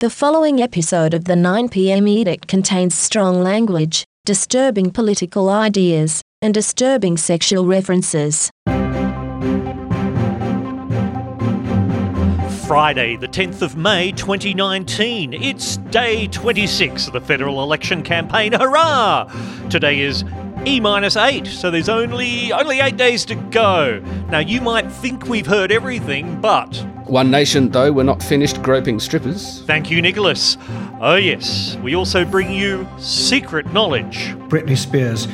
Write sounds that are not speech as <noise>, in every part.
The following episode of the 9pm edict contains strong language, disturbing political ideas, and disturbing sexual references. Friday, the 10th of May 2019. It's day 26 of the federal election campaign. Hurrah! Today is E minus 8, so there's only only 8 days to go. Now you might think we've heard everything, but One Nation, though, we're not finished groping strippers. thank you Nicholas. Oh yes, we also bring you secret knowledge. Britney Spears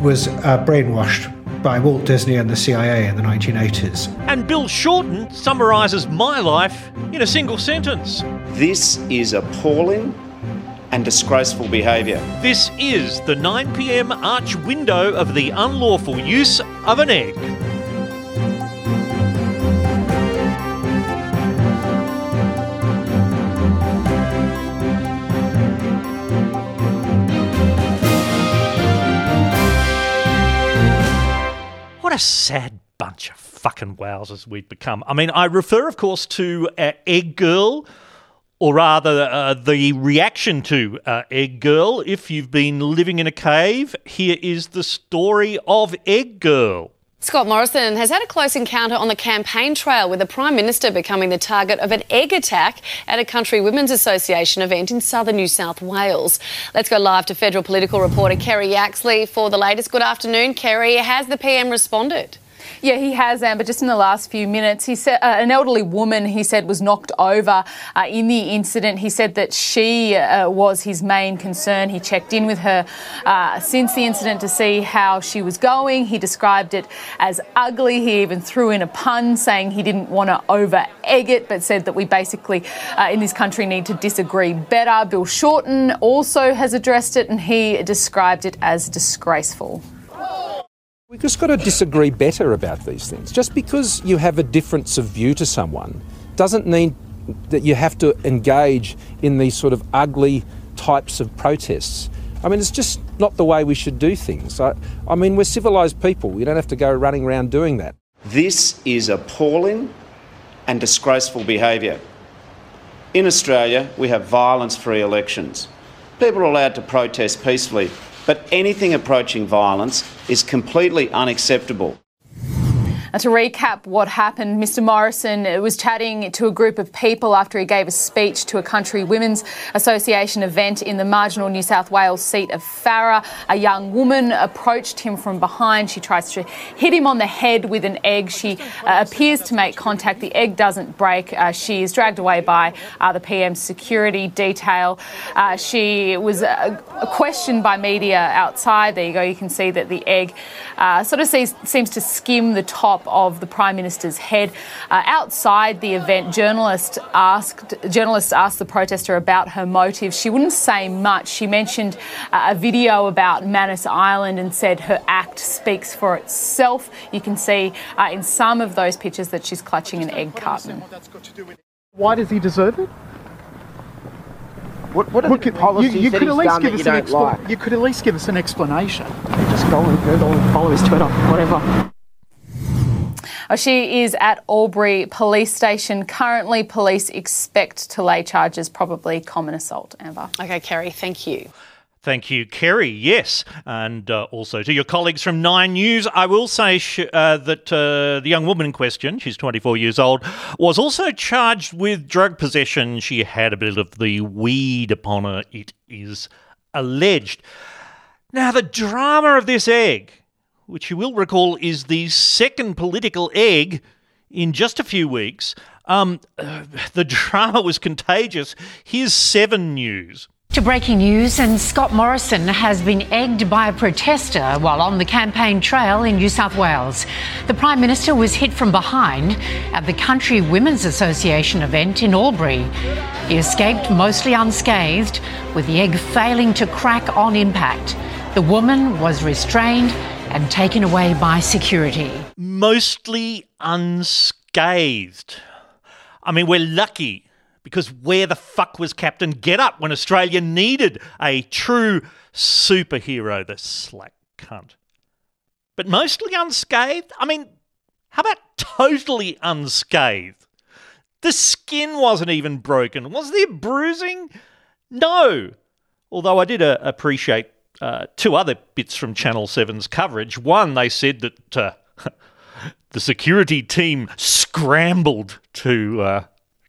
was uh, brainwashed by Walt Disney and the CIA in the 1980s. And Bill Shorten summarizes my life in a single sentence. This is appalling and disgraceful behaviour. This is the 9 pm arch window of the unlawful use of an egg. A sad bunch of fucking wowsers we've become. I mean, I refer, of course, to uh, Egg Girl, or rather, uh, the reaction to uh, Egg Girl. If you've been living in a cave, here is the story of Egg Girl. Scott Morrison has had a close encounter on the campaign trail with the Prime Minister becoming the target of an egg attack at a Country Women's Association event in southern New South Wales. Let's go live to federal political reporter Kerry Yaxley for the latest. Good afternoon, Kerry. Has the PM responded? Yeah, he has, Amber. Just in the last few minutes, he said uh, an elderly woman he said was knocked over uh, in the incident. He said that she uh, was his main concern. He checked in with her uh, since the incident to see how she was going. He described it as ugly. He even threw in a pun saying he didn't want to over egg it, but said that we basically uh, in this country need to disagree better. Bill Shorten also has addressed it, and he described it as disgraceful. We've just got to disagree better about these things. Just because you have a difference of view to someone doesn't mean that you have to engage in these sort of ugly types of protests. I mean, it's just not the way we should do things. I, I mean, we're civilised people. We don't have to go running around doing that. This is appalling and disgraceful behaviour. In Australia, we have violence free elections. People are allowed to protest peacefully, but anything approaching violence is completely unacceptable. And to recap what happened, Mr. Morrison was chatting to a group of people after he gave a speech to a Country Women's Association event in the marginal New South Wales seat of Farrer. A young woman approached him from behind. She tries to hit him on the head with an egg. She uh, appears to make contact. The egg doesn't break. Uh, she is dragged away by uh, the PM's security detail. Uh, she was uh, questioned by media outside. There you go. You can see that the egg uh, sort of sees, seems to skim the top of the Prime Minister's head. Uh, outside the event, journalists asked journalists asked the protester about her motive. She wouldn't say much. She mentioned uh, a video about Manus Island and said her act speaks for itself. You can see uh, in some of those pictures that she's clutching an egg carton. Why does he deserve it? What, what are Look, the you, policies you that could at least give us an don't like? You could at least give us an explanation. Just go and Google and follow his Twitter, whatever. Uh, She is at Albury Police Station. Currently, police expect to lay charges, probably common assault. Amber. Okay, Kerry, thank you. Thank you, Kerry. Yes, and uh, also to your colleagues from Nine News, I will say sh- uh, that uh, the young woman in question, she's 24 years old, was also charged with drug possession. She had a bit of the weed upon her, it is alleged. Now, the drama of this egg, which you will recall is the second political egg in just a few weeks, um, uh, <laughs> the drama was contagious. Here's Seven News. To breaking news, and Scott Morrison has been egged by a protester while on the campaign trail in New South Wales. The Prime Minister was hit from behind at the Country Women's Association event in Albury. He escaped mostly unscathed, with the egg failing to crack on impact. The woman was restrained and taken away by security. mostly unscathed. I mean, we're lucky because where the fuck was Captain Get Up when Australia needed a true superhero, the slack cunt? But mostly unscathed? I mean, how about totally unscathed? The skin wasn't even broken. Was there bruising? No. Although I did uh, appreciate uh, two other bits from Channel 7's coverage. One, they said that uh, <laughs> the security team scrambled to uh,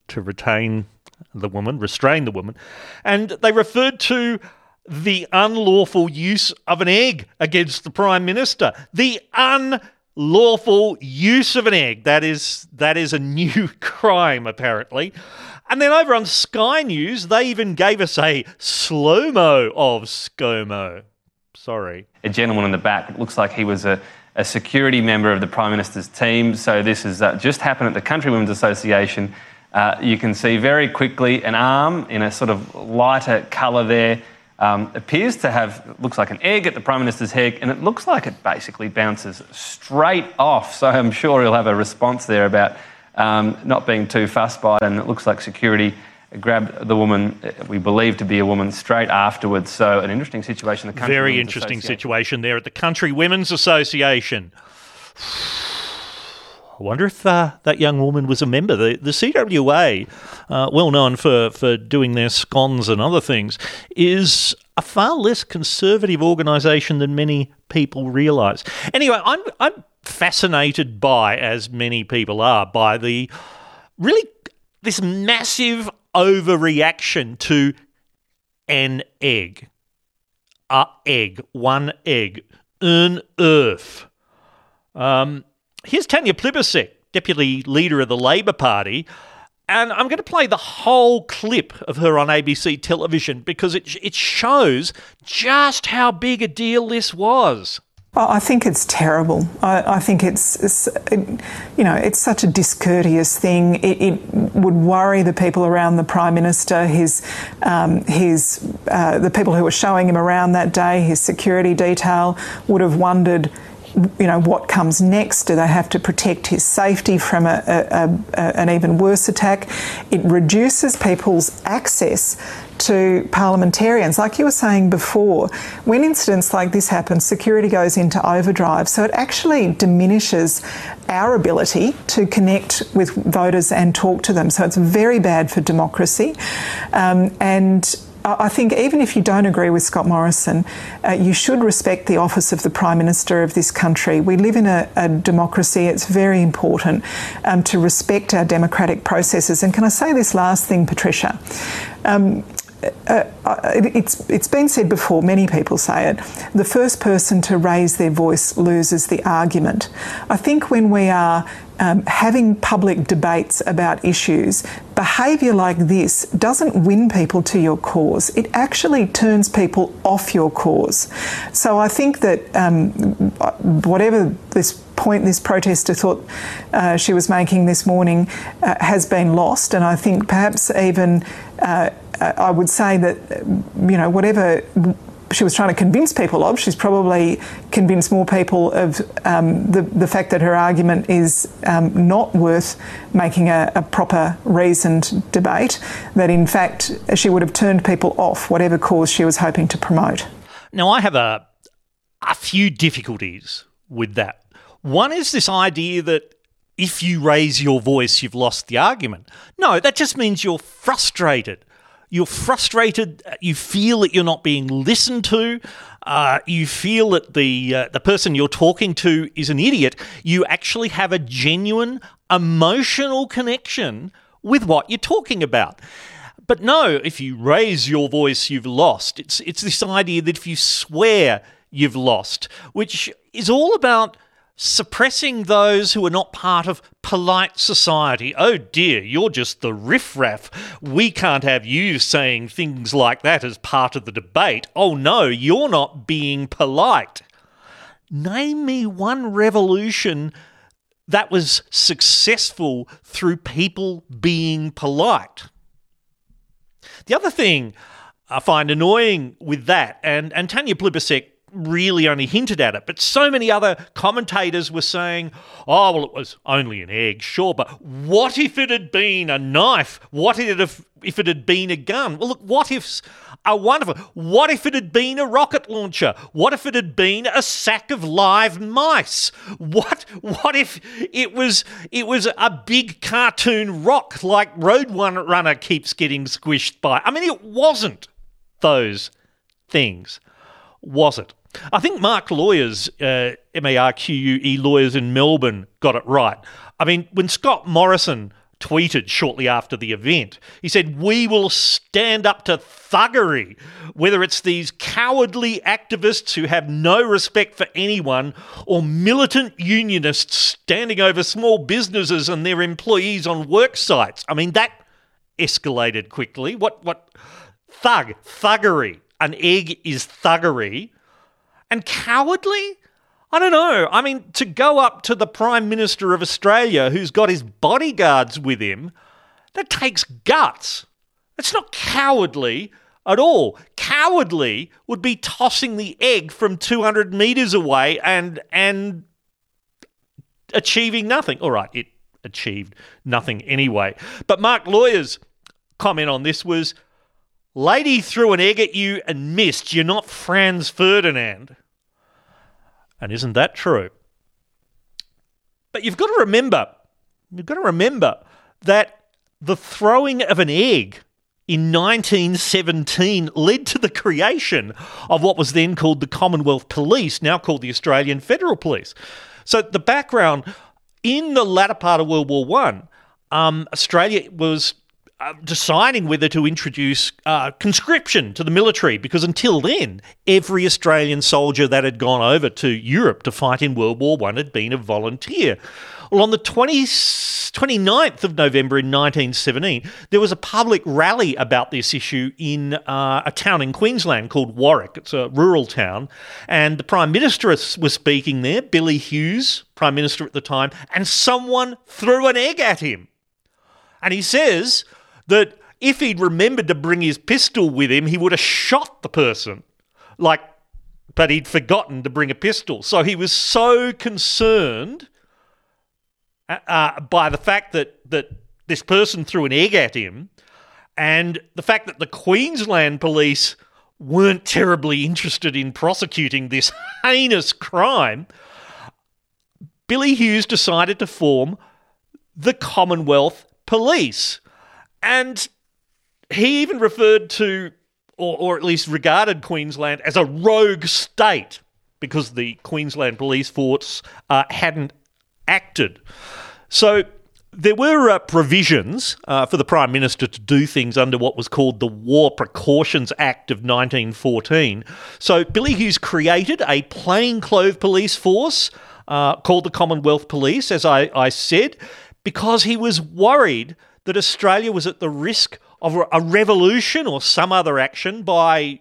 to retain the woman, restrain the woman, and they referred to the unlawful use of an egg against the prime minister. The unlawful use of an egg. That is that is a new <laughs> crime apparently. And then over on Sky News, they even gave us a slow mo of ScoMo. Sorry. A gentleman in the back. Looks like he was a, a security member of the Prime Minister's team. So this has uh, just happened at the Country Women's Association. Uh, you can see very quickly an arm in a sort of lighter colour there. Um, appears to have, looks like an egg at the Prime Minister's head, and it looks like it basically bounces straight off. So I'm sure he'll have a response there about um, not being too fussed by it, and it looks like security grabbed the woman, uh, we believe to be a woman, straight afterwards. So, an interesting situation. The Country Very Women's interesting situation there at the Country Women's Association. I wonder if uh, that young woman was a member. The, the CWA, uh, well known for, for doing their scones and other things, is a far less conservative organisation than many people realise. Anyway, I'm, I'm fascinated by, as many people are, by the really this massive overreaction to an egg. A egg, one egg, an earth. Um, here's Tanya Plibersek, deputy leader of the Labor Party, and I'm going to play the whole clip of her on ABC television because it it shows just how big a deal this was. I think it's terrible. I, I think it's, it's it, you know, it's such a discourteous thing. It, it, would worry the people around the prime minister, his, um, his, uh, the people who were showing him around that day, his security detail would have wondered. You know what comes next? Do they have to protect his safety from a, a, a, an even worse attack? It reduces people's access to parliamentarians. Like you were saying before, when incidents like this happen, security goes into overdrive. So it actually diminishes our ability to connect with voters and talk to them. So it's very bad for democracy. Um, and I think even if you don't agree with Scott Morrison, uh, you should respect the office of the Prime Minister of this country. We live in a, a democracy. It's very important um, to respect our democratic processes. And can I say this last thing, Patricia? Um, it's it's been said before. Many people say it. The first person to raise their voice loses the argument. I think when we are um, having public debates about issues, behaviour like this doesn't win people to your cause. It actually turns people off your cause. So I think that um, whatever this point this protester thought uh, she was making this morning uh, has been lost, and I think perhaps even. Uh, I would say that, you know, whatever she was trying to convince people of, she's probably convinced more people of um, the, the fact that her argument is um, not worth making a, a, proper, reasoned debate, that in fact she would have turned people off whatever cause she was hoping to promote. Now, I have a, a few difficulties with that. One is this idea that if you raise your voice, you've lost the argument. No, that just means you're frustrated you're frustrated. You feel that you're not being listened to. Uh, you feel that the uh, the person you're talking to is an idiot. You actually have a genuine emotional connection with what you're talking about. But no, if you raise your voice, you've lost. It's it's this idea that if you swear, you've lost, which is all about suppressing those who are not part of polite society. Oh dear, you're just the riffraff. We can't have you saying things like that as part of the debate. Oh no, you're not being polite. Name me one revolution that was successful through people being polite. The other thing I find annoying with that, and, and Tanya Plibersek really only hinted at it. But so many other commentators were saying, oh, well, it was only an egg, sure, but what if it had been a knife? What if, it had been a gun? Well, look, what ifs are wonderful. What if it had been a rocket launcher? What if it had been a sack of live mice? What what if it was it was a big cartoon rock like Road Runner keeps getting squished by? I mean, it wasn't those things, was it? I think Marque Lawyers, uh, M A R Q U E Lawyers in Melbourne, got it right. I mean, when Scott Morrison tweeted shortly after the event. He said, We will stand up to thuggery, whether it's these cowardly activists who have no respect for anyone or militant unionists standing over small businesses and their employees on work sites. I mean, that escalated quickly. What, what, thug, thuggery. An egg is thuggery. And cowardly? I don't know. I mean, to go up to the Prime Minister of Australia who's got his bodyguards with him, that takes guts. It's not cowardly at all. Cowardly would be tossing the egg from 200 metres away and and achieving nothing. All right, it achieved nothing anyway. But Marque Lawyer's comment on this was Lady threw an egg at you and missed. You're not Franz Ferdinand. And isn't that true? But you've got to remember, you've got to remember that the throwing of an egg in 1917 led to the creation of what was then called the Commonwealth Police, now called the Australian Federal Police. So the background in the latter part of World War One, um, Australia was uh, deciding whether to introduce uh, conscription to the military because until then, every Australian soldier that had gone over to Europe to fight in World War One had been a volunteer. Well, on the 20, 29th of November in 1917, there was a public rally about this issue in uh, a town in Queensland called Warwick. It's a rural town. And the Prime Minister was speaking there, Billy Hughes, Prime Minister at the time, and someone threw an egg at him. And he says that if he'd remembered to bring his pistol with him, he would have shot the person. Like, but he'd forgotten to bring a pistol. So he was so concerned uh, uh, by the fact that, that this person threw an egg at him and the fact that the Queensland police weren't terribly interested in prosecuting this <laughs> heinous crime, Billy Hughes decided to form the Commonwealth Police. And he even referred to, or, or at least regarded Queensland as a rogue state because the Queensland Police Force uh, hadn't acted. So there were uh, provisions uh, for the Prime Minister to do things under what was called the War Precautions Act of 1914. So Billy Hughes created a plainclothes police force uh, called the Commonwealth Police, as I, I said, because he was worried that Australia was at the risk of a revolution or some other action by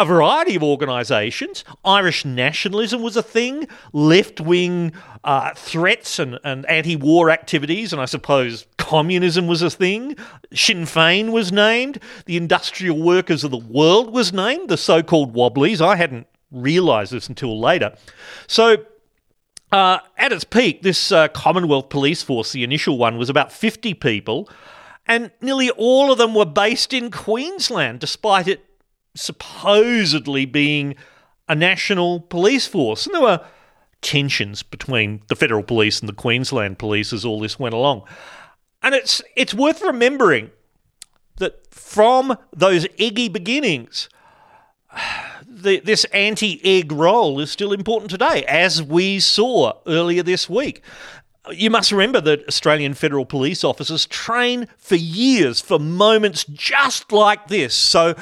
a variety of organisations. Irish nationalism was a thing, left wing uh, threats and, and anti war activities, and I suppose communism was a thing. Sinn Féin was named. The Industrial Workers of the World was named, the so called Wobblies. I hadn't realised this until later. So uh, at its peak, this uh, Commonwealth Police Force, the initial one, was about 50 people, and nearly all of them were based in Queensland, despite it supposedly being a national police force. And there were tensions between the federal police and the Queensland police as all this went along. And it's it's worth remembering that from those eggy beginnings, the, this anti egg role is still important today, as we saw earlier this week. You must remember that Australian federal police officers train for years for moments just like this. So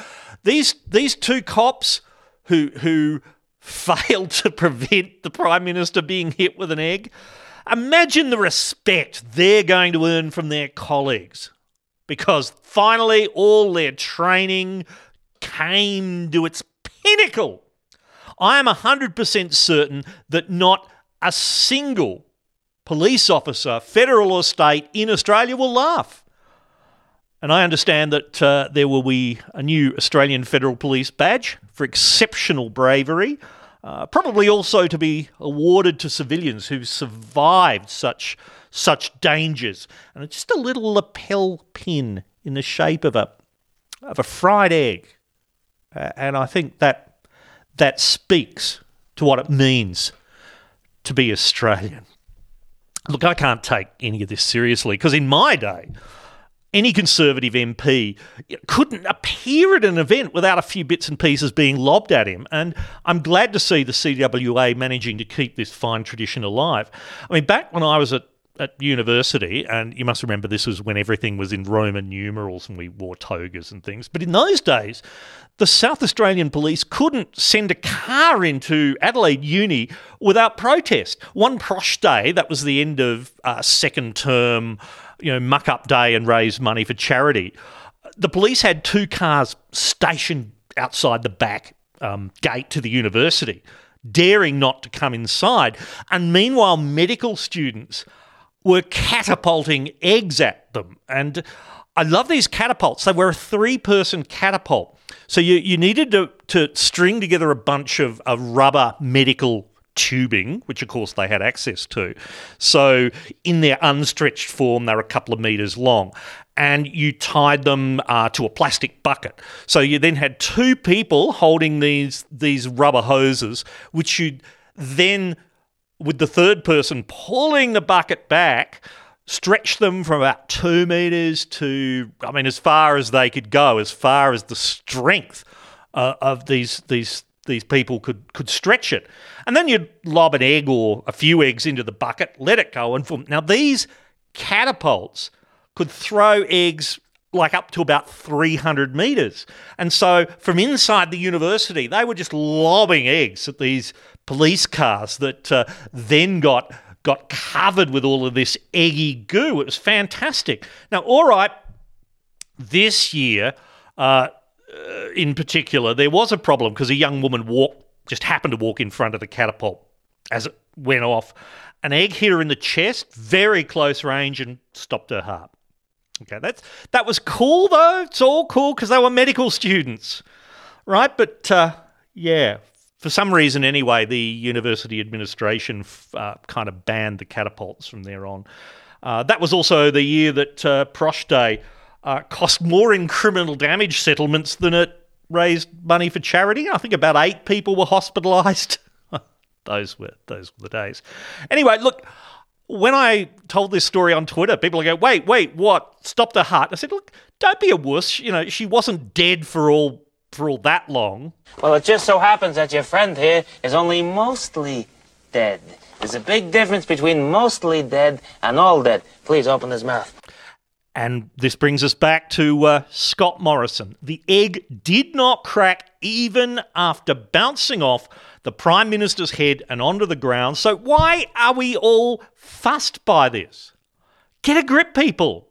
these these two cops who who <laughs> failed to prevent the prime minister being hit with an egg, imagine the respect they're going to earn from their colleagues because finally all their training came to its pinnacle. I am 100% certain that not a single police officer, federal or state, in Australia will laugh. And I understand that uh, there will be a new Australian Federal Police badge for exceptional bravery. Uh, probably also to be awarded to civilians who've survived such such dangers. And it's just a little lapel pin in the shape of a of a fried egg, and I think that that speaks to what it means to be Australian. Look, I can't take any of this seriously because in my day, any Conservative MP couldn't appear at an event without a few bits and pieces being lobbed at him. And I'm glad to see the CWA managing to keep this fine tradition alive. I mean, back when I was at at university, and you must remember this was when everything was in Roman numerals and we wore togas and things. But in those days, the South Australian police couldn't send a car into Adelaide Uni without protest. One prosh day, that was the end of uh, second term, you know, muck up day and raise money for charity. The police had two cars stationed outside the back um, gate to the university, daring not to come inside. And meanwhile, medical students were catapulting eggs at them. And I love these catapults. They were a three person catapult. So you, you needed to, to string together a bunch of, of rubber medical tubing, which of course they had access to. So in their unstretched form, they were a couple of meters long. And you tied them uh, to a plastic bucket. So you then had two people holding these these rubber hoses, which you then with the third person pulling the bucket back, stretch them from about two meters to, I mean, as far as they could go, as far as the strength uh, of these these these people could could stretch it, and then you'd lob an egg or a few eggs into the bucket, let it go, and form. Now these catapults could throw eggs like up to about 300 meters. And so from inside the university, they were just lobbing eggs at these police cars that uh, then got got covered with all of this eggy goo. It was fantastic. Now, all right, this year uh, uh in particular, there was a problem because a young woman walked, just happened to walk in front of the catapult as it went off. An egg hit her in the chest, very close range, and stopped her heart. Okay, that's that was cool though. It's all cool because they were medical students, right? But uh, yeah, for some reason, anyway, the university administration uh, kind of banned the catapults from there on. Uh, that was also the year that uh, Prosh Day uh, cost more in criminal damage settlements than it raised money for charity. I think about eight people were hospitalised. <laughs> those were those were the days. Anyway, look. When I told this story on Twitter, people go, "Wait, wait, what? Stop the heart!" I said, "Look, don't be a wuss. You know, she wasn't dead for all for all that long. Well, it just so happens that your friend here is only mostly dead. There's a big difference between mostly dead and all dead. Please open his mouth. And this brings us back to uh, Scott Morrison. The egg did not crack even after bouncing off the Prime Minister's head and onto the ground. So, why are we all fussed by this? Get a grip, people.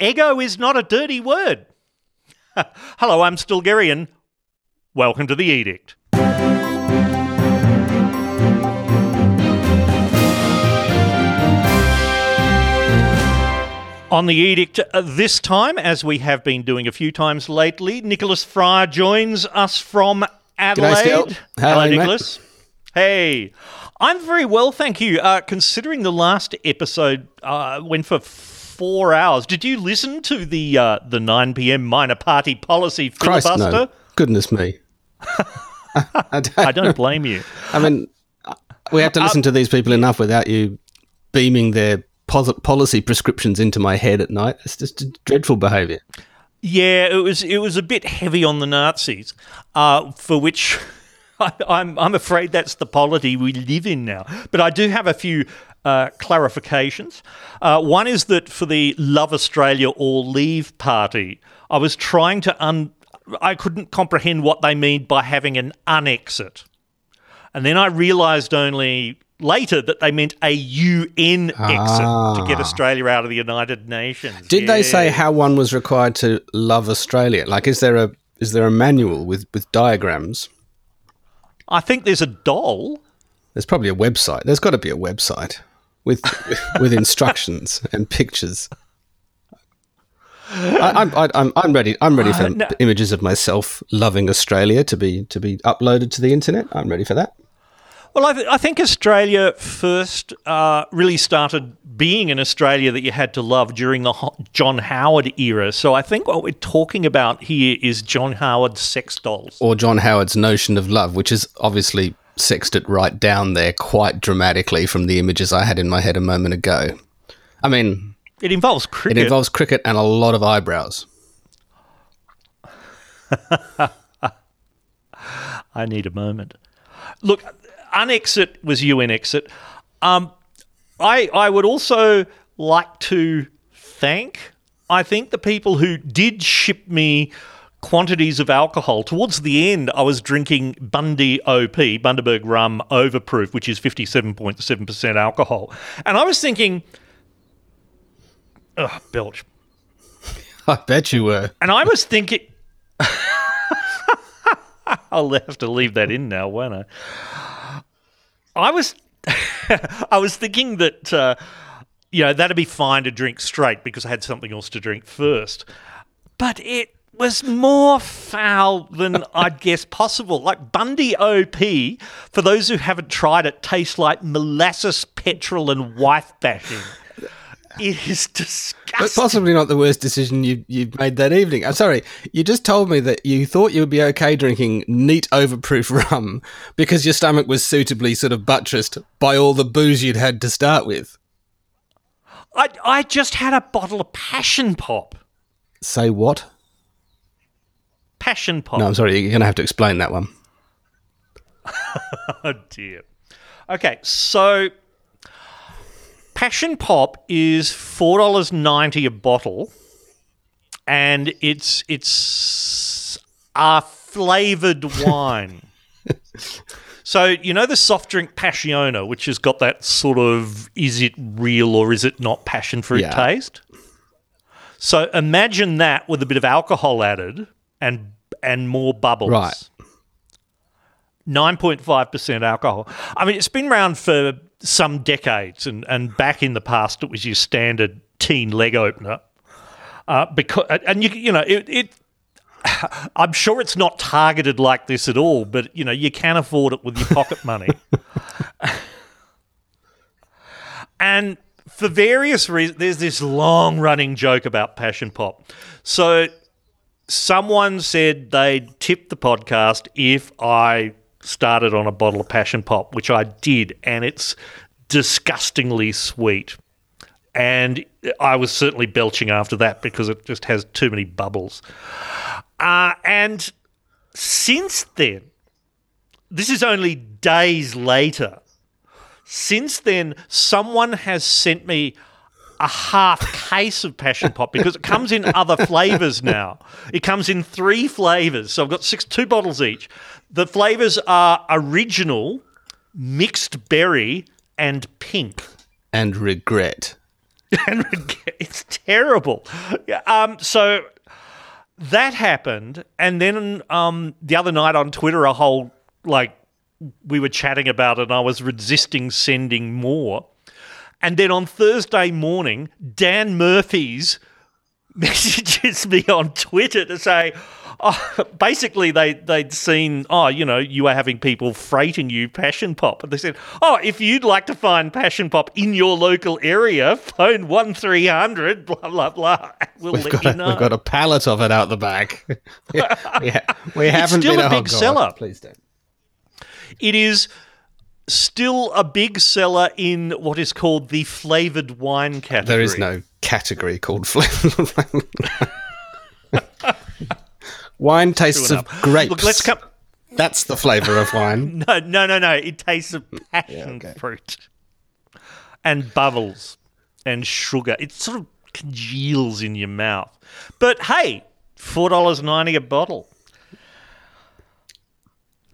Ego is not a dirty word. <laughs> Hello, I'm Stilgherrian. Welcome to the Edict. On the edict uh, this time, as we have been doing a few times lately, Nicholas Fryer joins us from Adelaide. Hello, Hello, Nicholas. Mate. Hey, I'm very well, thank you. Uh, considering the last episode uh, went for four hours, did you listen to the uh, the 9 p.m. minor party policy filibuster? Christ, no. Goodness me. <laughs> I, don't I don't blame you. I mean, we have to listen to these people enough without you beaming their policy prescriptions into my head at night. It's just dreadful behaviour. Yeah, it was it was a bit heavy on the Nazis, uh, for which <laughs> I, am I'm, I'm afraid that's the polity we live in now. But I do have a few uh, clarifications. Uh, one is that for the Love Australia or Leave party, I was trying to un- I couldn't comprehend what they mean by having an unexit. And then I realised only later that they meant a UN exit ah. to get ah. Australia out of the United Nations. Did yeah. they say how one was required to love Australia? Like, is there a is there a manual with with diagrams? I think there's a doll. There's probably a website. There's got to be a website with <laughs> with instructions and pictures. I, am I'm I'm ready. I'm ready for uh, no. images of myself loving Australia to be to be uploaded to the internet. I'm ready for that. Well, I, th- I think Australia first uh, really started being an Australia that you had to love during the Ho- John Howard era. So I think what we're talking about here is John Howard's sex dolls. Or John Howard's notion of love, which is obviously sexed it right down there quite dramatically from the images I had in my head a moment ago. I mean, It involves cricket. it involves cricket and a lot of eyebrows. <laughs> I need a moment. Look, unexit was UN exit. Um, I I would also like to thank I think the people who did ship me quantities of alcohol. Towards the end, I was drinking Bundy OP, Bundaberg Rum Overproof, which is 57.7% alcohol. And I was thinking, ugh, belch. I bet you were. And I was thinking, <laughs> I'll have to leave that in now, won't I? I was, <laughs> I was thinking that, uh, you know, that'd be fine to drink straight because I had something else to drink first. But it was more foul than <laughs> I'd guess possible. Like Bundy OP, for those who haven't tried it, tastes like molasses, petrol, and wife bashing. <laughs> It is disgusting. But possibly not the worst decision you, you've made that evening. I'm sorry, you just told me that you thought you would be okay drinking neat overproof <laughs> rum because your stomach was suitably sort of buttressed by all the booze you'd had to start with. I, I just had a bottle of passion pop. Say what? Passion pop. No, I'm sorry, you're going to have to explain that one. <laughs> oh dear. Okay, so Passion Pop is four dollars ninety a bottle, and it's it's a flavored <laughs> wine. so you know the soft drink Passiona, which has got that sort of is it real or is it not passion fruit Yeah. taste. So imagine that with a bit of alcohol added and and more bubbles. Right. 9.5% alcohol. I mean, it's been around for some decades, and, and back in the past, it was your standard teen leg opener. Uh, because and you you know it, it <sighs> I'm sure it's not targeted like this at all, but you know you can afford it with your pocket money. <laughs> and for various reasons, there's this long running joke about Passion Pop. So someone said they'd tip the podcast if I started on a bottle of Passion Pop, which I did, and it's disgustingly sweet. And I was certainly belching after that because it just has too many bubbles. Uh, and since then, this is only days later. Since then, someone has sent me a half case of passion pop because it comes in other flavors now. It comes in three flavors. So I've got six two bottles each. The flavors are original, mixed berry, and pink. And regret. <laughs> and regret. it's terrible. Yeah, Um, so that happened, and then um, the other night on Twitter, a whole like we were chatting about it, and I was resisting sending more. And then on Thursday morning, Dan Murphy's <laughs> messages me on Twitter to say, oh, basically they they'd seen, oh, you know, you were having people freighting you passion pop, and they said, oh, if you'd like to find passion pop in your local area, phone one three hundred blah blah blah. We'll We've let got, you a, know. we've got a pallet of it out the back. <laughs> we, we, we haven't it's still been a oh, big God, seller. Please don't. It is still a big seller in what is called the flavored wine category. There is no category called flavor. <laughs> wine wine tastes of grapes. Look, let's come. That's the flavour of wine. <laughs> No, no, no, no. It tastes of passion fruit and bubbles and sugar. It sort of congeals in your mouth. But hey, four dollars ninety a bottle.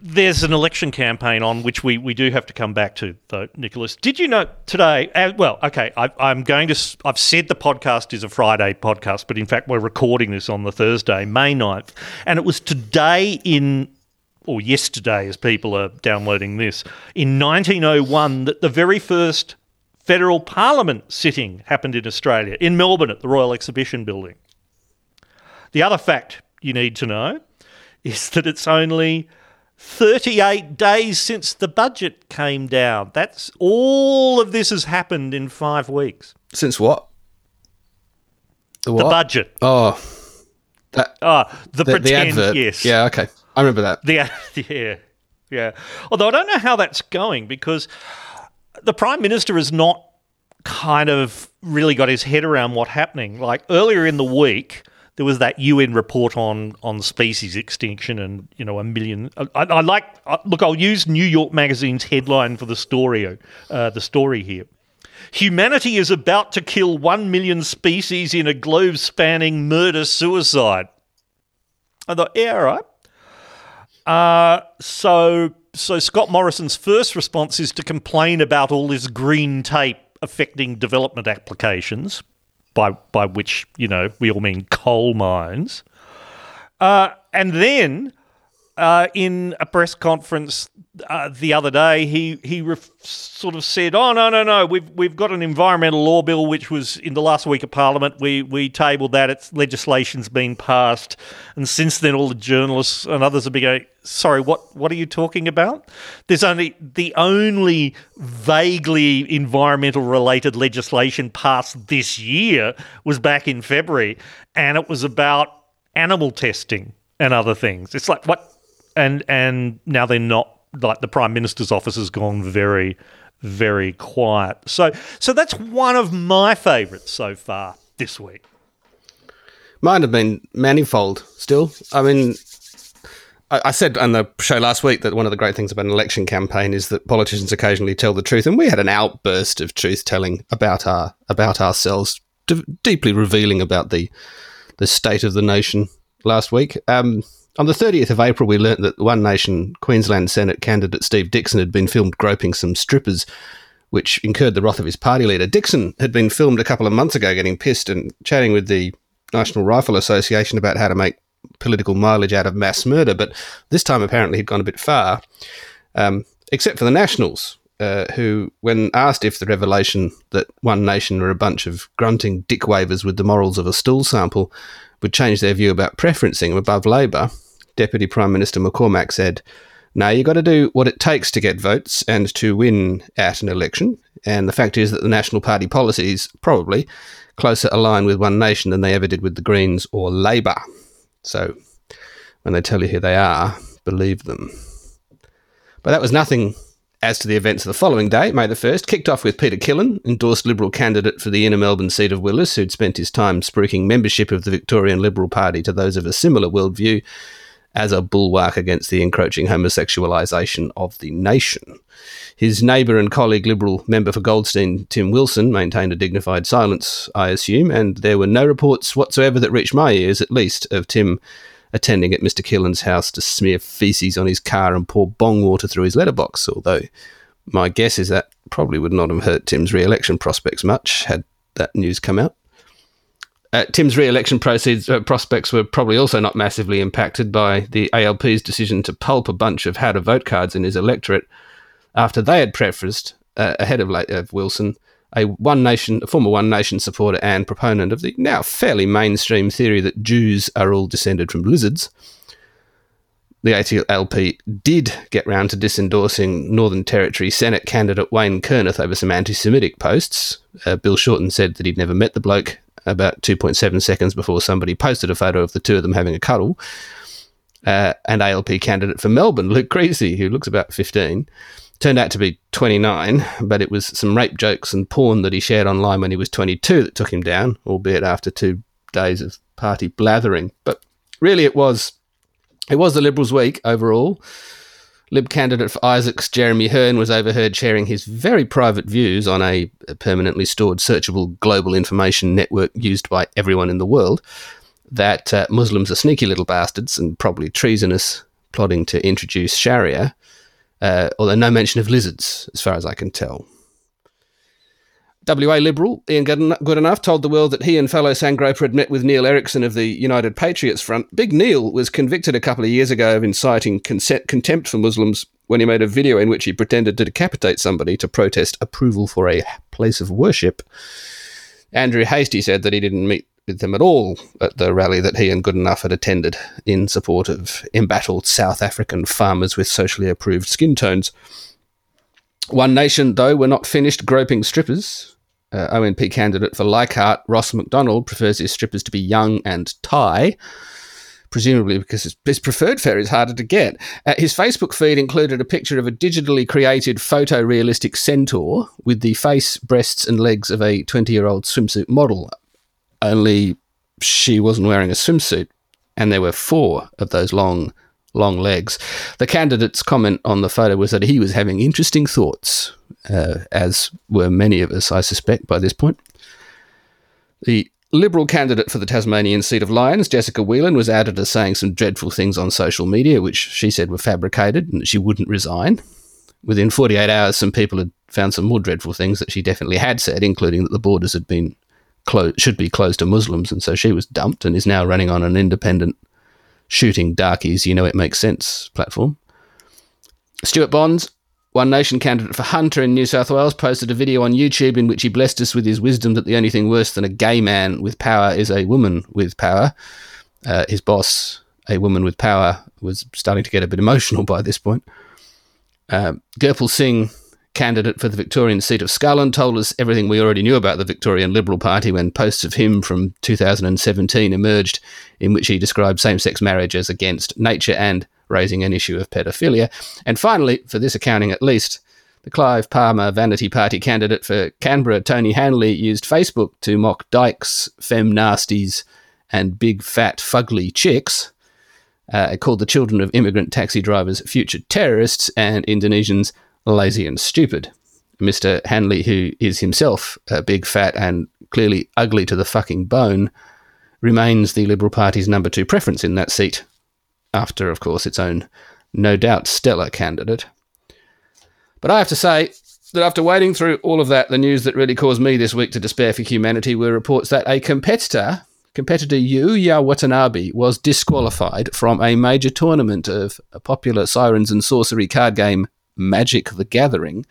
There's an election campaign on which we, we do have to come back to, though, Nicholas. Did you know today? Uh, well, okay, I, I'm going to. I've said the podcast is a Friday podcast, but in fact, we're recording this on the Thursday, May 9th. And it was today in, or yesterday, as people are downloading this, in 1901 that the very first federal parliament sitting happened in Australia, in Melbourne at the Royal Exhibition Building. The other fact you need to know is that it's only 38 days since the budget came down. That's all of this has happened in five weeks. Since what? The, what? the budget. Oh. That, oh, the, the, pretend, the advert. yes. Yeah, okay. I remember that. The, <laughs> yeah, yeah. Although I don't know how that's going because the Prime Minister has not kind of really got his head around what's happening. Like earlier in the week, there was that UN report on on species extinction, and you know a million. I, I like look. I'll use New York Magazine's headline for the story. Uh, the story here. Humanity is about to kill one million species in a globe-spanning murder suicide. I thought, yeah, all right. Uh, so so Scott Morrison's first response is to complain about all this green tape affecting development applications by by which you know we all mean coal mines. Uh, and then uh, in a press conference uh, the other day, he he ref- sort of said, "Oh no, no, no, we've we've got an environmental law bill which was in the last week of Parliament. We we tabled that. Its legislation's been passed, and since then, all the journalists and others have been going, sorry, what what are you talking about? There's only the only vaguely environmental related legislation passed this year was back in February, and it was about animal testing and other things. It's like what and and now they're not like the prime minister's office has gone very very quiet. So so that's one of my favorites so far this week. Mine have been manifold still. I mean, I, said on the show last week that one of the great things about an election campaign is that politicians occasionally tell the truth, and we had an outburst of truth telling about our about ourselves, d- deeply revealing about the the state of the nation last week. Um, on the 30th of April, we learnt that One Nation Queensland Senate candidate Steve Dixon had been filmed groping some strippers, which incurred the wrath of his party leader. Dixon had been filmed a couple of months ago getting pissed and chatting with the National Rifle Association about how to make political mileage out of mass murder, but this time apparently he'd gone a bit far, um, except for the Nationals, uh, who, when asked if the revelation that One Nation were a bunch of grunting dick wavers with the morals of a stool sample would change their view about preferencing above Labor, Deputy Prime Minister McCormack said, "Now you've got to do what it takes to get votes and to win at an election. And the fact is that the National Party policies probably closer align with One Nation than they ever did with the Greens or Labor. So when they tell you who they are, believe them. But that was nothing as to the events of the following day, May the 1st, kicked off with Peter Killin, endorsed Liberal candidate for the inner Melbourne seat of Willis, who'd spent his time spruiking membership of the Victorian Liberal Party to those of a similar worldview as a bulwark against the encroaching homosexualisation of the nation. His neighbour and colleague, Liberal member for Goldstein, Tim Wilson, maintained a dignified silence, I assume, and there were no reports whatsoever that reached my ears, at least, of Tim attending at Mr. Killin's house to smear feces on his car and pour bong water through his letterbox, although my guess is that probably would not have hurt Tim's re election prospects much had that news come out. Uh, Tim's re-election proceeds, uh, prospects were probably also not massively impacted by the ALP's decision to pulp a bunch of how to vote cards in his electorate after they had prefaced uh, ahead of, of Wilson a One Nation, a former One Nation supporter and proponent of the now fairly mainstream theory that Jews are all descended from lizards. The ALP did get round to disendorsing Northern Territory Senate candidate Wayne Kurnorth over some anti Semitic posts. Uh, Bill Shorten said that he'd never met the bloke about 2.7 seconds before somebody posted a photo of the two of them having a cuddle. Uh, and ALP candidate for Melbourne, Luke Creasey, who looks about 15, turned out to be 29, but it was some rape jokes and porn that he shared online when he was 22 that took him down, albeit after two days of party blathering. But really, it was it was the Liberals' week overall. Lib candidate for Isaacs, Jeremy Hearn, was overheard sharing his very private views on a permanently stored searchable global information network used by everyone in the world that uh, Muslims are sneaky little bastards and probably treasonous, plotting to introduce Sharia, uh, although no mention of lizards, as far as I can tell. WA Liberal Ian Goodenough told the world that he and fellow Sandgroper had met with Neil Erikson of the United Patriots Front. Big Neil was convicted a couple of years ago of inciting contempt for Muslims when he made a video in which he pretended to decapitate somebody to protest approval for a place of worship. Andrew Hastie said that he didn't meet with them at all at the rally that he and Goodenough had attended in support of embattled South African farmers with socially approved skin tones. One Nation, though, were not finished groping strippers. Uh, ONP candidate for Leichhardt, Ross McDonald, prefers his strippers to be young and Thai, presumably because his, his preferred fare is harder to get. Uh, his Facebook feed included a picture of a digitally created photorealistic centaur with the face, breasts, and legs of a 20 year old swimsuit model, only she wasn't wearing a swimsuit, and there were four of those long, long legs. The candidate's comment on the photo was that he was having interesting thoughts, uh, as were many of us, I suspect, by this point. The Liberal candidate for the Tasmanian seat of Lyons, Jessica Whelan, was outed as saying some dreadful things on social media, which she said were fabricated and that she wouldn't resign. Within 48 hours, some people had found some more dreadful things that she definitely had said, including that the borders had been clo- should be closed to Muslims, and so she was dumped and is now running on an independent shooting darkies, you know it makes sense platform. Stuart Bonds, one Nation candidate for Hunter in New South Wales posted a video on YouTube in which he blessed us with his wisdom that the only thing worse than a gay man with power is a woman with power. Uh, his boss, a woman with power, was starting to get a bit emotional by this point. Uh, Gurpal Singh, candidate for the Victorian seat of Scullin, told us everything we already knew about the Victorian Liberal Party when posts of him from 2017 emerged, in which he described same sex marriage as against nature and raising an issue of pedophilia. And finally, for this accounting at least, the Clive Palmer Vanity Party candidate for Canberra, Tony Hanley, used Facebook to mock dykes, fem nasties, and big fat fugly chicks. Uh, called the children of immigrant taxi drivers future terrorists and Indonesians lazy and stupid. Mr. Hanley, who is himself a big fat and clearly ugly to the fucking bone, remains the Liberal Party's number two preference in that seat, after, of course, its own no doubt stellar candidate. But I have to say that after wading through all of that, the news that really caused me this week to despair for humanity were reports that a competitor, competitor Yuya Watanabe, was disqualified from a major tournament of a popular sirens and sorcery card game Magic the Gathering.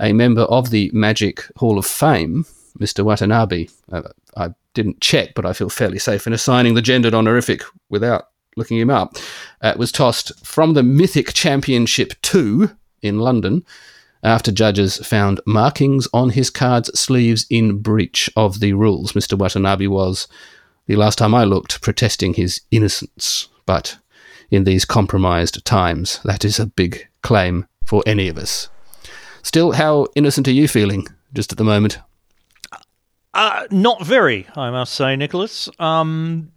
A member of the Magic Hall of Fame, Mr. Watanabe, uh, I didn't check, but I feel fairly safe in assigning the gendered honorific without looking him up, uh, was tossed from the Mythic Championship 2 in London after judges found markings on his card's sleeves in breach of the rules. Mr. Watanabe was, the last time I looked, protesting his innocence. But in these compromised times, that is a big claim for any of us. Still, how innocent are you feeling just at the moment? Uh, not very, I must say, Nicholas. Um,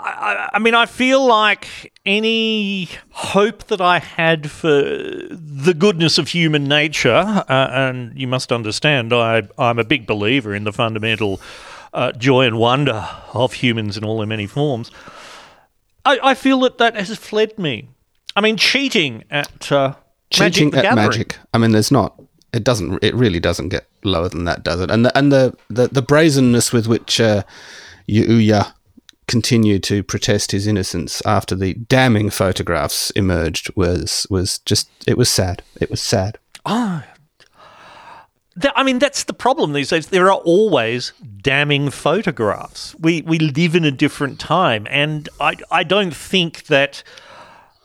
I, I, mean, I feel like any hope that I had for the goodness of human nature, uh, and you must understand, I, I'm a big believer in the fundamental uh, joy and wonder of humans in all their many forms. I, I, feel that that has fled me. I mean, cheating at uh, cheating magic at magic. I mean, there's not. It doesn't. It really doesn't get lower than that, does it? And the and the the, the brazenness with which uh, Yuya continued to protest his innocence after the damning photographs emerged was was just it was sad. It was sad. Ah. I mean, that's the problem these days. There are always damning photographs. We we live in a different time, and I I don't think that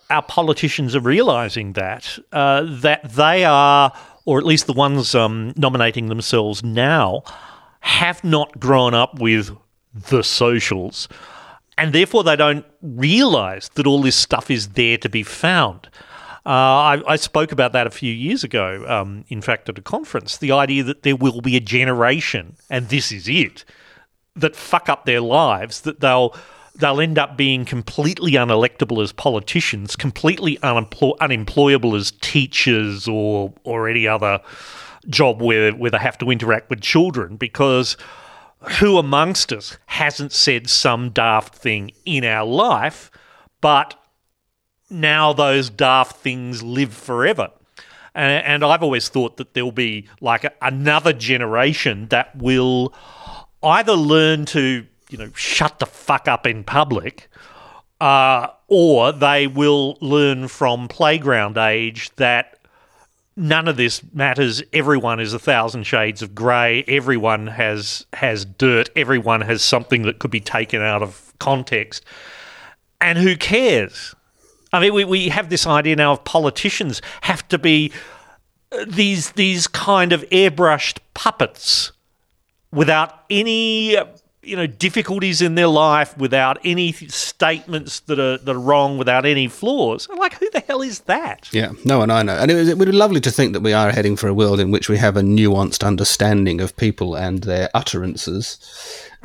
our politicians are realizing that uh, that they are, or at least the ones um, nominating themselves now, have not grown up with the socials and therefore they don't realize that all this stuff is there to be found. Uh, I, I, spoke about that a few years ago, um, in fact, at a conference. The idea that there will be a generation, and this is it, that fuck up their lives, that they'll they'll end up being completely unelectable as politicians, completely unemploy- unemployable as teachers or or any other job where where they have to interact with children because who amongst us hasn't said some daft thing in our life, but now those daft things live forever? And, and I've always thought that there'll be like a, another generation that will either learn to, you know, shut the fuck up in public, uh, or they will learn from playground age that none of this matters. Everyone is a thousand shades of grey. Everyone has has dirt. Everyone has something that could be taken out of context. And who cares? I mean, we, we have this idea now of politicians have to be uh, these these kind of airbrushed puppets without any you know difficulties in their life, without any statements that are that are wrong, without any flaws. I'm like, who the hell is that? Yeah, no one I know. And it, was, it would be lovely to think that we are heading for a world in which we have a nuanced understanding of people and their utterances.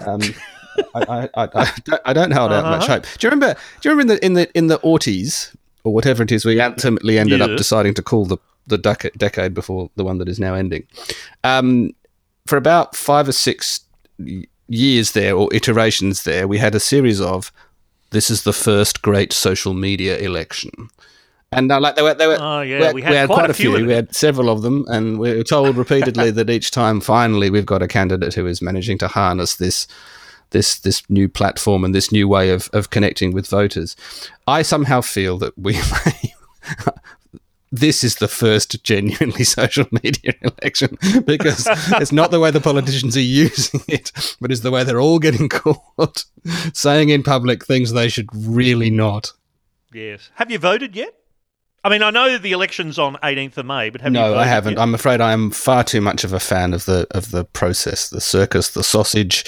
Um, <laughs> I, I, I, I, don't, I don't hold out much Uh-huh. hope. Do you remember? Do you remember in the in the in the aughties or whatever it is we ultimately ended Yeah. up deciding to call the the dec- decade before the one that is now ending? Um, for about five or six years there or iterations there, we had a series of this is the first great social media election. And uh, like they were, they were, Oh, yeah, we had quite, quite a a few few. We had several of them, and we were told repeatedly <laughs> that each time, finally, we've got a candidate who is managing to harness this, this, this new platform and this new way of of connecting with voters. I somehow feel that we <laughs> may. This is the first genuinely <laughs> social media election because it's not the way the politicians are using it, but it's the way they're all getting <laughs> caught saying in public things they should really not. Yes. Have you voted yet? I mean, I know the election's on 18th of May, but have you no, I haven't. yet? I'm afraid I am far too much of a fan of the of the process, the circus, the sausage,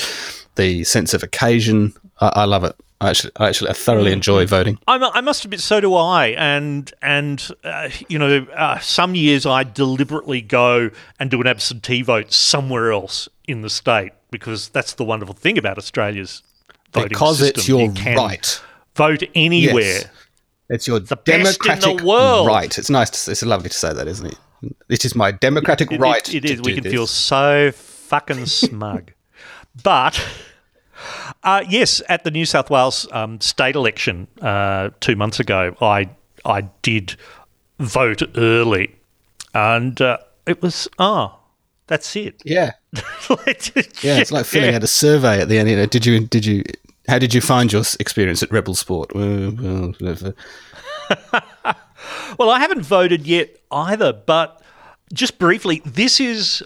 the sense of occasion. I, I love it. I actually, I actually, I thoroughly enjoy voting. I, mu- I must admit, so do I. And and uh, you know, uh, some years I deliberately go and do an absentee vote somewhere else in the state because that's the wonderful thing about Australia's voting Because system. it's your You can right. Vote anywhere. Yes. It's your The best in the democratic world. right. It's nice. To, it's lovely to say that, isn't it? It is my democratic It- it- right. it to is. We can this. feel so fucking <laughs> smug. But uh, yes, at the New South Wales um, state election uh, two months ago, I I did vote early, and uh, it was oh, that's it. Yeah. <laughs> Yeah, it's like filling Yeah. out a survey at the end. You know, did you did you how did you find your experience at Rebel Sport? Well, well, whatever. <laughs> Well, I haven't voted yet either, but just briefly, this is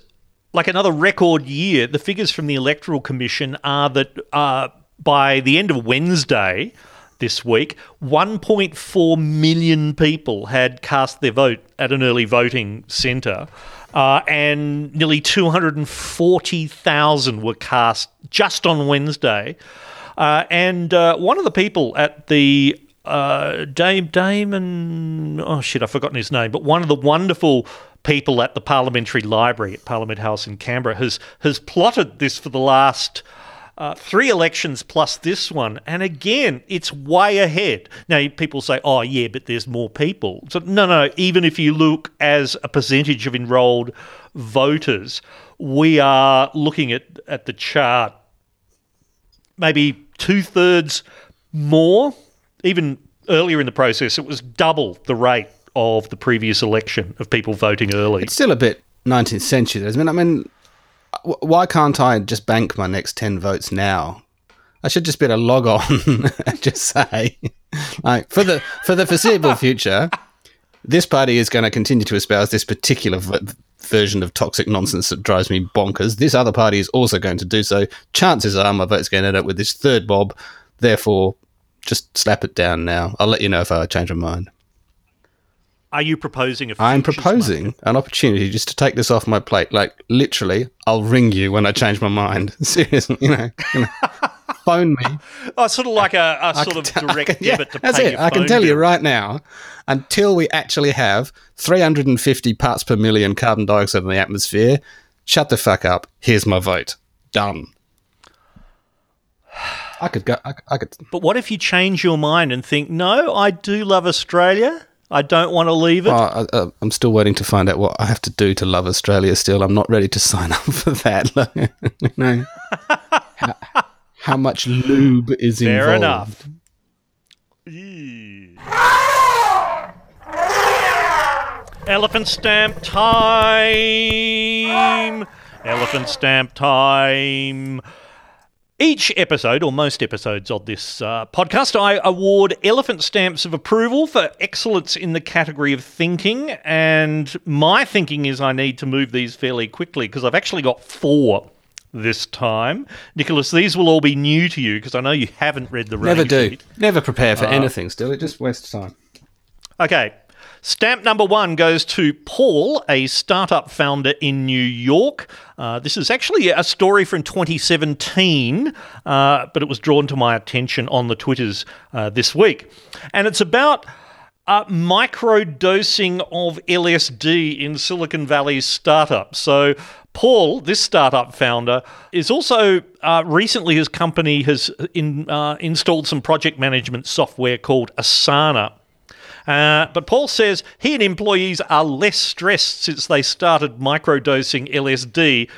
like another record year. The figures from the Electoral Commission are that uh, by the end of Wednesday this week, 1.4 million people had cast their vote at an early voting centre. Uh, and nearly 240,000 were cast just on Wednesday. Uh, and uh, one of the people at the uh, Dame Damon, oh shit, I've forgotten his name, but one of the wonderful people at the Parliamentary Library at Parliament House in Canberra has has plotted this for the last uh, three elections plus this one, and again, it's way ahead. Now, people say, "Oh, yeah, but there's more people." So, no, no. Even if you look as a percentage of enrolled voters, we are looking at at the chart maybe two thirds more. Even earlier in the process, it was double the rate of the previous election of people voting early. It's still a bit 19th century. though, isn't? I mean, why can't I just bank my next 10 votes now? I should just be able to log on <laughs> and just say, like, for the for the foreseeable <laughs> future, this party is going to continue to espouse this particular v- version of toxic nonsense that drives me bonkers. This other party is also going to do so. Chances are my vote's going to end up with this third bob. Therefore, just slap it down now. I'll let you know if I change my mind. Are you proposing a? I'm proposing an opportunity just to take this off my plate. Like literally, I'll ring you when I change my mind. <laughs> Seriously, you know, you know, <laughs> phone me. Oh, sort of like a, a I sort of can t- I direct can- yeah, debit to that's pay it. I can tell you right now, until we actually have 350 parts per million carbon dioxide in the atmosphere, shut the fuck up. Here's my vote. Done. I could go. I, I could. But what if you change your mind and think, no, I do love Australia. I don't want to leave it. Oh, I, I, I'm still waiting to find out what I have to do to love Australia. Still, I'm not ready to sign up <laughs> for that. <laughs> you know, how, how much lube is Fair involved? enough. Elephant stamp time. Elephant stamp time. Each episode, or most episodes of this uh, podcast, I award elephant stamps of approval for excellence in the category of thinking. And my thinking is I need to move these fairly quickly because I've actually got four this time. Nicholas, these will all be new to you because I know you haven't read the Never do. sheet. Never prepare for Uh, anything. Still, it just wastes time. Okay. Stamp number one goes to Paul, a startup founder in New York. Uh, this is actually a story from 2017, uh, but it was drawn to my attention on the Twitters uh, this week. And it's about uh, microdosing of LSD in Silicon Valley's startup. So, Paul, this startup founder, is also uh, recently his company has in, uh, installed some project management software called Asana. Uh, but Paul says he and employees are less stressed since they started microdosing LSD,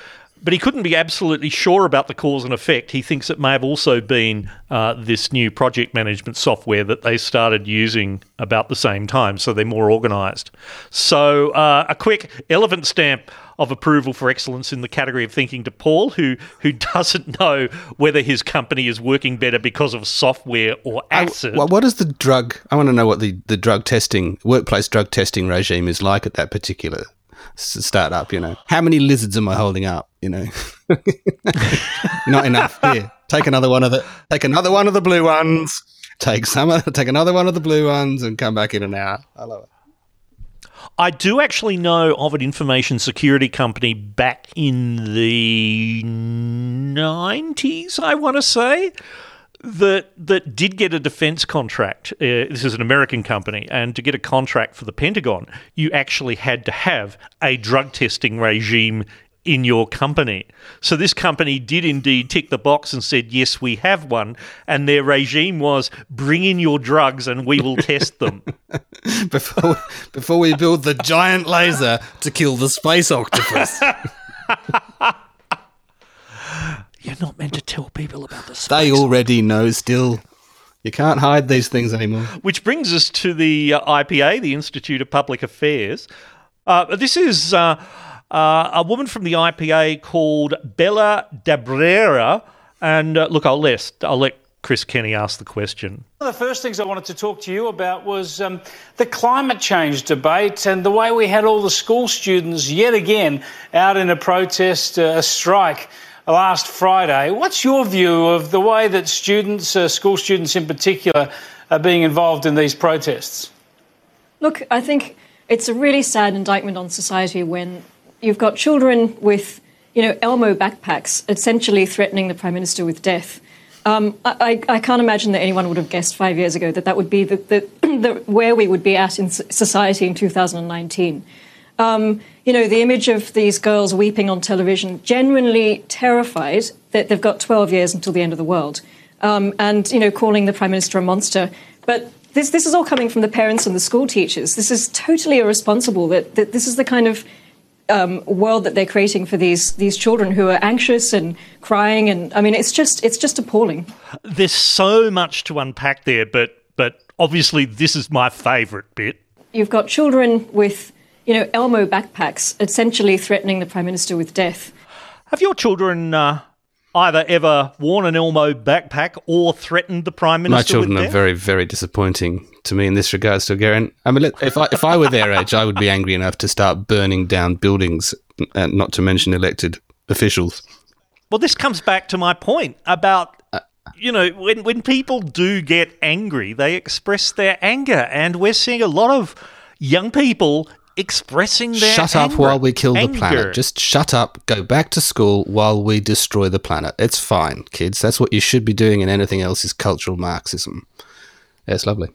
but he couldn't be absolutely sure about the cause and effect. He thinks it may have also been uh, this new project management software that they started using about the same time, so they're more organised. So, uh, a quick elephant stamp of approval for excellence in the category of thinking to Paul, who who doesn't know whether his company is working better because of software or acid. Well, what is the drug? I want to know what the, the drug testing, workplace drug testing regime is like at that particular startup. You know, how many lizards am I holding up? You know, <laughs> not enough. Here, take another one of the take another one of the blue ones. Take some. of- Take another one of the blue ones and come back in an hour. I love it. I do actually know of an information security company back in the 90s, I want to say, that that did get a defense contract. Uh, this is an American company, and to get a contract for the Pentagon, you actually had to have a drug testing regime in your company. So this company did indeed tick the box and said, "Yes, we have one," and their regime was, "Bring in your drugs, and we will test them." <laughs> Before before we build the giant laser to kill the space octopus. <laughs> You're not meant to tell people about the they already know. Still, you can't hide these things anymore. Which brings us to the uh, IPA, the Institute of Public Affairs. Uh, this is uh, uh, a woman from the IPA called Bella d'Abrera. And uh, look, I'll let, I'll let Chris Kenny ask the question. One of the first things I wanted to talk to you about was um, the climate change debate and the way we had all the school students yet again out in a protest, uh, a strike last Friday. What's your view of the way that students, uh, school students in particular, are being involved in these protests? Look, I think it's a really sad indictment on society when you've got children with, you know, Elmo backpacks essentially threatening the Prime Minister with death. Um, I, I can't imagine that anyone would have guessed five years ago that that would be the, the, <clears throat> the where we would be at in society in 2019. Um, you know, the image of these girls weeping on television, genuinely terrified that they've got 12 years until the end of the world, um, and you know, calling the prime minister a monster. But this this is all coming from the parents and the school teachers. This is totally irresponsible. That, that this is the kind of um, world that they're creating for these these children who are anxious and crying, and I mean, it's just it's just appalling. There's so much to unpack there, but but obviously this is my favourite bit. You've got children with you know, Elmo backpacks, essentially threatening the Prime Minister with death. Have your children uh, either ever worn an Elmo backpack or threatened the Prime Minister My children are very, very disappointing to me in this regard, still, Garen. I mean, if I, if I were their age, I would be angry enough to start burning down buildings, and not to mention elected officials. Well, this comes back to my point about uh, you know when when people do get angry, they express their anger, and we're seeing a lot of young people expressing their Shut up while we kill the planet. Just shut up, go back to school while we destroy the planet. It's fine, kids. That's what you should be doing, and anything else is cultural Marxism. Yeah, it's lovely.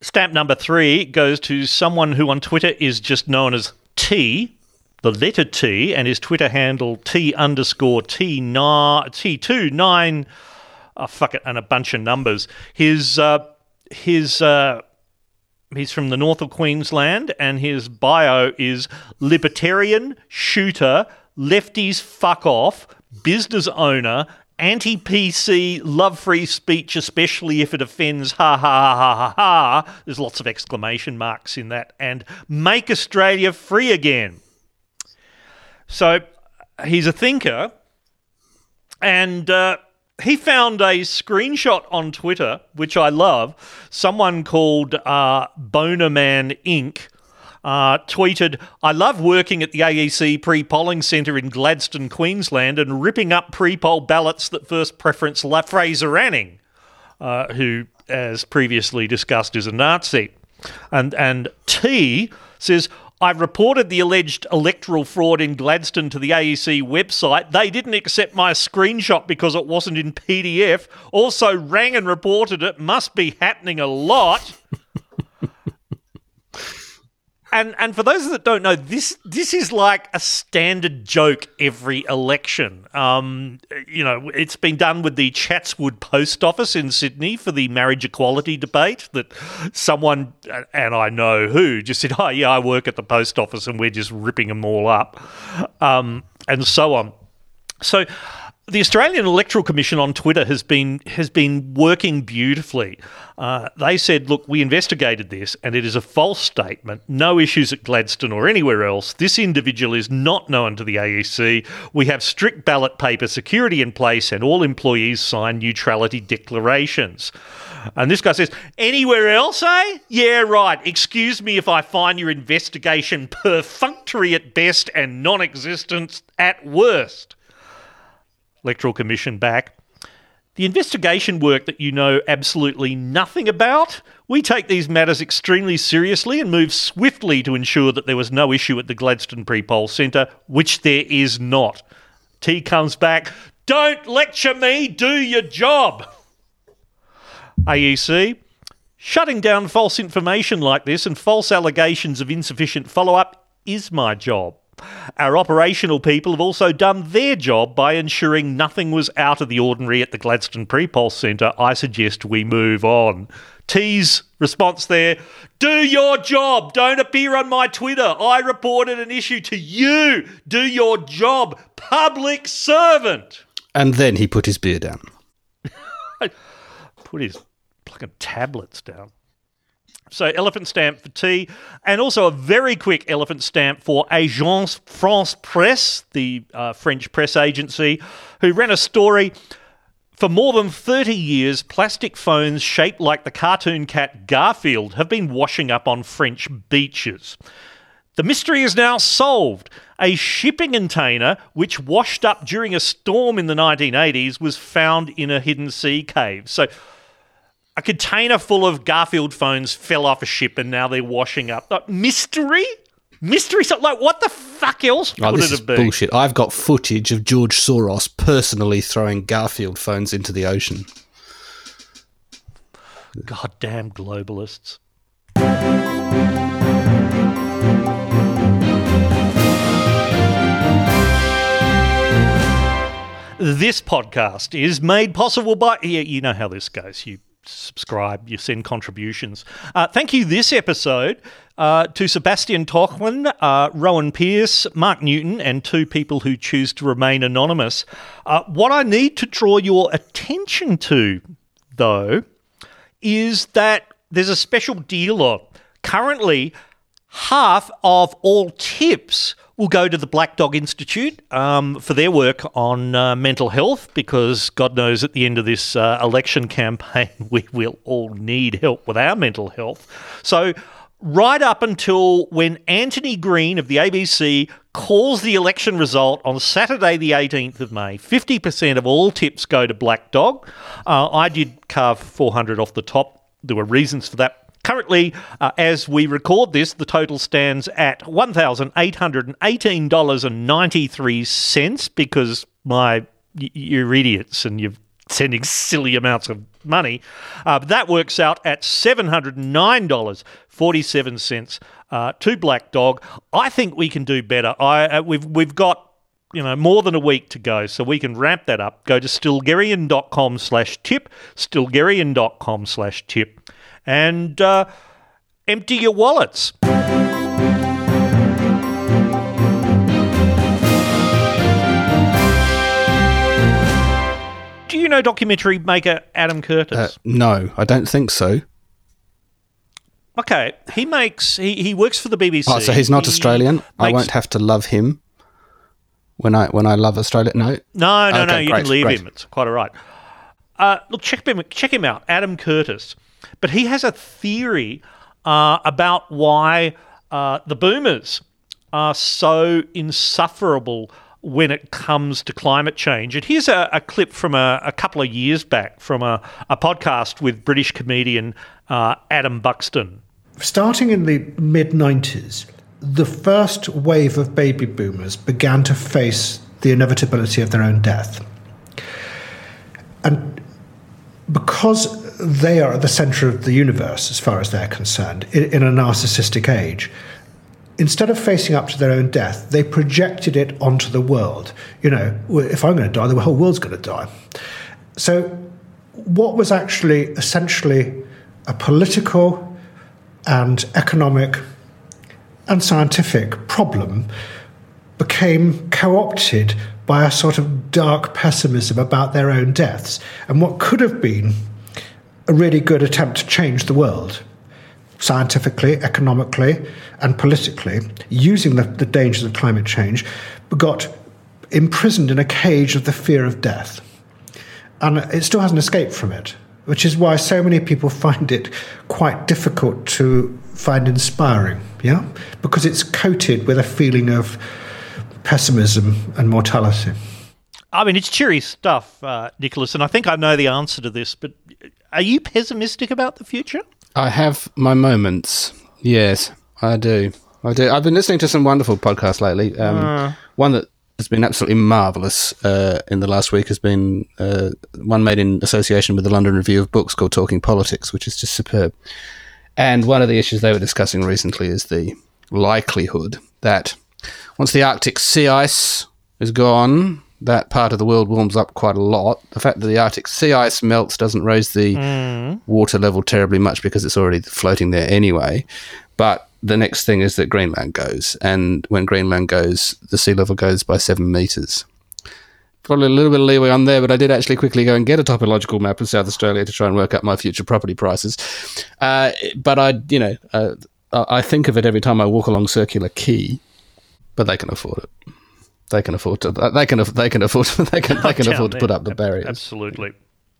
Stamp number three goes to someone who on Twitter is just known as T, the letter T, and his Twitter handle T underscore T nine T two nine. Oh, fuck it, and a bunch of numbers. His uh, his uh, he's from the north of Queensland, and his bio is libertarian shooter, lefties fuck off, business owner, anti PC, love free speech, especially if it offends, ha ha ha ha ha. There's lots of exclamation marks in that, and make Australia free again. So he's a thinker, and uh, he found a screenshot on Twitter, which I love. Someone called uh, Bonerman Inc. Uh, tweeted, I love working at the AEC pre polling centre in Gladstone, Queensland, and ripping up pre poll ballots that first preference La Fraser Anning, uh, who, as previously discussed, is a Nazi. And, and T says, I reported the alleged electoral fraud in Gladstone to the AEC website. They didn't accept my screenshot because it wasn't in PDF. Also rang and reported it. Must be happening a lot. And and for those that don't know, this this is like a standard joke every election. Um, you know, it's been done with the Chatswood Post Office in Sydney for the marriage equality debate. That someone and I know who just said, <laughs> "Oh yeah, I work at the post office, and we're just ripping them all up," um, and so on. So the Australian Electoral Commission on Twitter has been has been working beautifully. Uh, they said, "Look, we investigated this, and it is a false statement. No issues at Gladstone or anywhere else. This individual is not known to the AEC. We have strict ballot paper security in place, and all employees sign neutrality declarations." And this guy says, "Anywhere else, eh? Yeah, right. Excuse me if I find your investigation perfunctory at best and non-existent at worst." Electoral Commission back. The investigation work that you know absolutely nothing about, we take these matters extremely seriously and move swiftly to ensure that there was no issue at the Gladstone pre poll centre, which there is not. T comes back, don't lecture me, do your job. AEC, shutting down false information like this and false allegations of insufficient follow up is my job. Our operational people have also done their job by ensuring nothing was out of the ordinary at the Gladstone Pre-Pulse Centre. I suggest we move on. T's response there Do your job. Don't appear on my Twitter. I reported an issue to you. Do your job. Public servant. And then he put his beer down. <laughs> put his fucking tablets down. So elephant stamp for T, and also a very quick elephant stamp for Agence France Presse, the uh, French press agency, who ran a story. For more than 30 years, plastic phones shaped like the cartoon cat Garfield have been washing up on French beaches. The mystery is now solved. A shipping container, which washed up during a storm in the 1980s, was found in a hidden sea cave. So a container full of Garfield phones fell off a ship and now they're washing up. Like, mystery? Mystery? So, like, what the fuck else Oh, would this it is have been? bullshit. I've got footage of George Soros personally throwing Garfield phones into the ocean. Goddamn globalists. This podcast is made possible by. Yeah, you know how this goes. You subscribe, you send contributions. Uh, thank you this episode uh, to Sebastian Tochman, uh, Rowan Pierce, Mark Newton, and two people who choose to remain anonymous. Uh, what I need to draw your attention to, though, is that there's a special deal on. Currently, half of all tips will go to the Black Dog Institute um, for their work on uh, mental health, because God knows at the end of this uh, election campaign, <laughs> we will all need help with our mental health. So, right up until when Antony Green of the ABC calls the election result on Saturday, the 18th of May, 50% of all tips go to Black Dog. Uh, I did carve 400 off the top. There were reasons for that. Currently, uh, as we record this, the total stands at $1,818.93 because my you're idiots and you're sending silly amounts of money. Uh, that works out at $709.47 uh, to Black Dog. I think we can do better. I uh, we've we've got you know more than a week to go, so we can ramp that up. Go to stilgherrian.com slash tip, stilgherrian.com slash tip and uh, empty your wallets. Do you know documentary maker Adam Curtis? Uh, no, I don't think so. okay, he makes he, he works for the BBC. Oh, so he's not He Australian. I won't have to love him. when I when I love Australia. No, No, no, no. You great, can leave great. him. It's quite all right. Uh, look, check him, check him out, Adam Curtis. But he has a theory uh, about why uh, the boomers are so insufferable when it comes to climate change. And here's a, a clip from a, a couple of years back from a, a podcast with British comedian uh, Adam Buxton. Starting in the mid 90s, the first wave of baby boomers began to face the inevitability of their own death. And because they are at the center of the universe, as far as they're concerned, in, in a narcissistic age, instead of facing up to their own death, they projected it onto the world. You know, if I'm going to die, the whole world's going to die. So, what was actually essentially a political and economic and scientific problem became co opted by a sort of dark pessimism about their own deaths. And what could have been a really good attempt to change the world scientifically, economically, and politically, using the, the dangers of climate change, but got imprisoned in a cage of the fear of death. And it still hasn't escaped from it, which is why so many people find it quite difficult to find inspiring, yeah? Because it's coated with a feeling of pessimism and mortality. I mean, it's cheery stuff, uh, Nicholas, and I think I know the answer to this, but are you pessimistic about the future? I have my moments. Yes, I do. I do. I've been listening to some wonderful podcasts lately. Um, Uh. One that has been absolutely marvelous uh, in the last week has been uh, one made in association with the London Review of Books called Talking Politics, which is just superb. And one of the issues they were discussing recently is the likelihood that once the Arctic sea ice is gone, that part of the world warms up quite a lot. The fact that the Arctic sea ice melts doesn't raise the Mm. water level terribly much because it's already floating there anyway. But the next thing is that Greenland goes, and when Greenland goes, the sea level goes by seven meters. Probably a little bit of leeway on there, but I did actually quickly go and get a topological map of South Australia to try and work out my future property prices. Uh, but I, you know, uh, I I think of it every time I walk along Circular Quay, but they can afford it. They can afford to. They can. They can afford. <laughs> They can. They can Down afford to put up the barriers. Absolutely.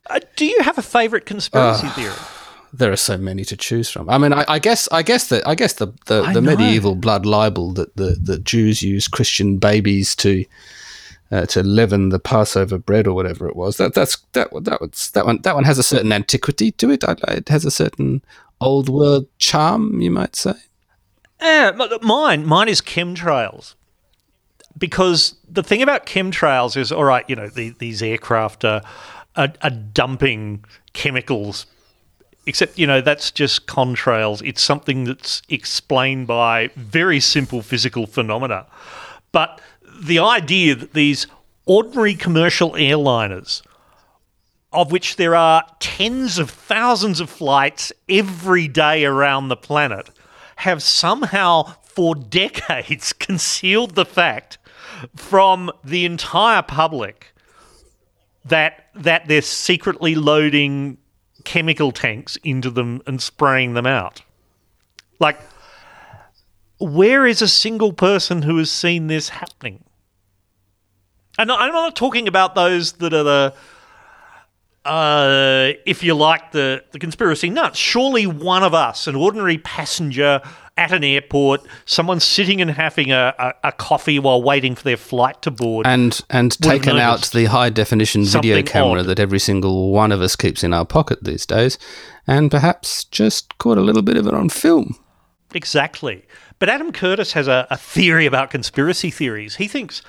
Uh, do you have a favourite conspiracy Ah. theory? There are so many to choose from. I mean, I, I guess, I guess that, I guess the the, the medieval blood libel that the, the Jews used Christian babies to uh, to leaven the Passover bread or whatever it was. That that's that that was that one that one has a certain antiquity to it. I, it has a certain old world charm, you might say. Yeah, mine, mine is chemtrails. Because the thing about chemtrails is, all right, you know, the, these aircraft are, are, are dumping chemicals, except, you know, that's just contrails. It's something that's explained by very simple physical phenomena. But the idea that these ordinary commercial airliners, of which there are tens of thousands of flights every day around the planet, have somehow for <laughs> decades concealed the fact from the entire public that that they're secretly loading chemical tanks into them and spraying them out. Like where is a single person who has seen this happening? And I'm not talking about those that are the uh, if you like, the, the conspiracy nuts. Surely one of us, an ordinary passenger at an airport, someone sitting and having a, a, a coffee while waiting for their flight to board, And and taken out the high definition video camera odd. that every single one of us keeps in our pocket these days, and perhaps just caught a little bit of it on film. Exactly. But Adam Curtis has a, a theory about conspiracy theories. He thinks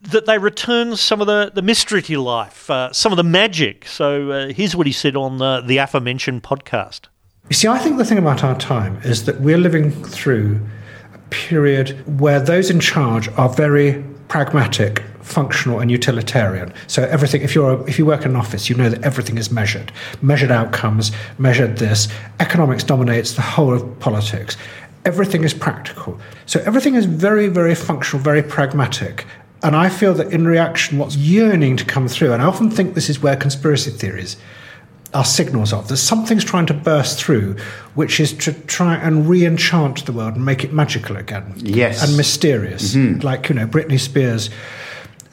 that they return some of the, the mystery to life, uh, some of the magic. So uh, here's what he said on the, the aforementioned podcast. You see, I think the thing about our time is that we're living through a period where those in charge are very pragmatic, functional, and utilitarian. So everything, if you're if you work in an office, you know that everything is measured, measured outcomes, measured this. Economics dominates the whole of politics. Everything is practical. So everything is very, very functional, very pragmatic. And I feel that in reaction, what's yearning to come through, and I often think this is where conspiracy theories are signals of. There's something's trying to burst through, which is to try and re-enchant the world and make it magical again. Yes. And mysterious. Mhm. Like, you know, Britney Spears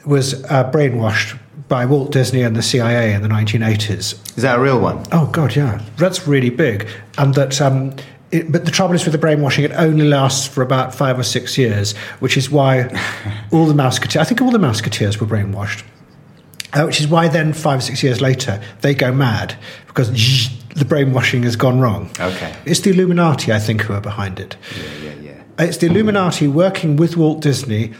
was uh, brainwashed by Walt Disney and the CIA in the 1980s. Is that a real one? Oh, God, yeah. That's really big. And that. Um, it, but the trouble is with the brainwashing, it only lasts for about five or six years, which is why <laughs> all the Mouseketeers, I think all the Mouseketeers were brainwashed. Uh, which is why then, five or six years later, they go mad because the brainwashing has gone wrong. Okay. It's the Illuminati, I think, who are behind it. Yeah, yeah, yeah. It's the Illuminati working with Walt Disney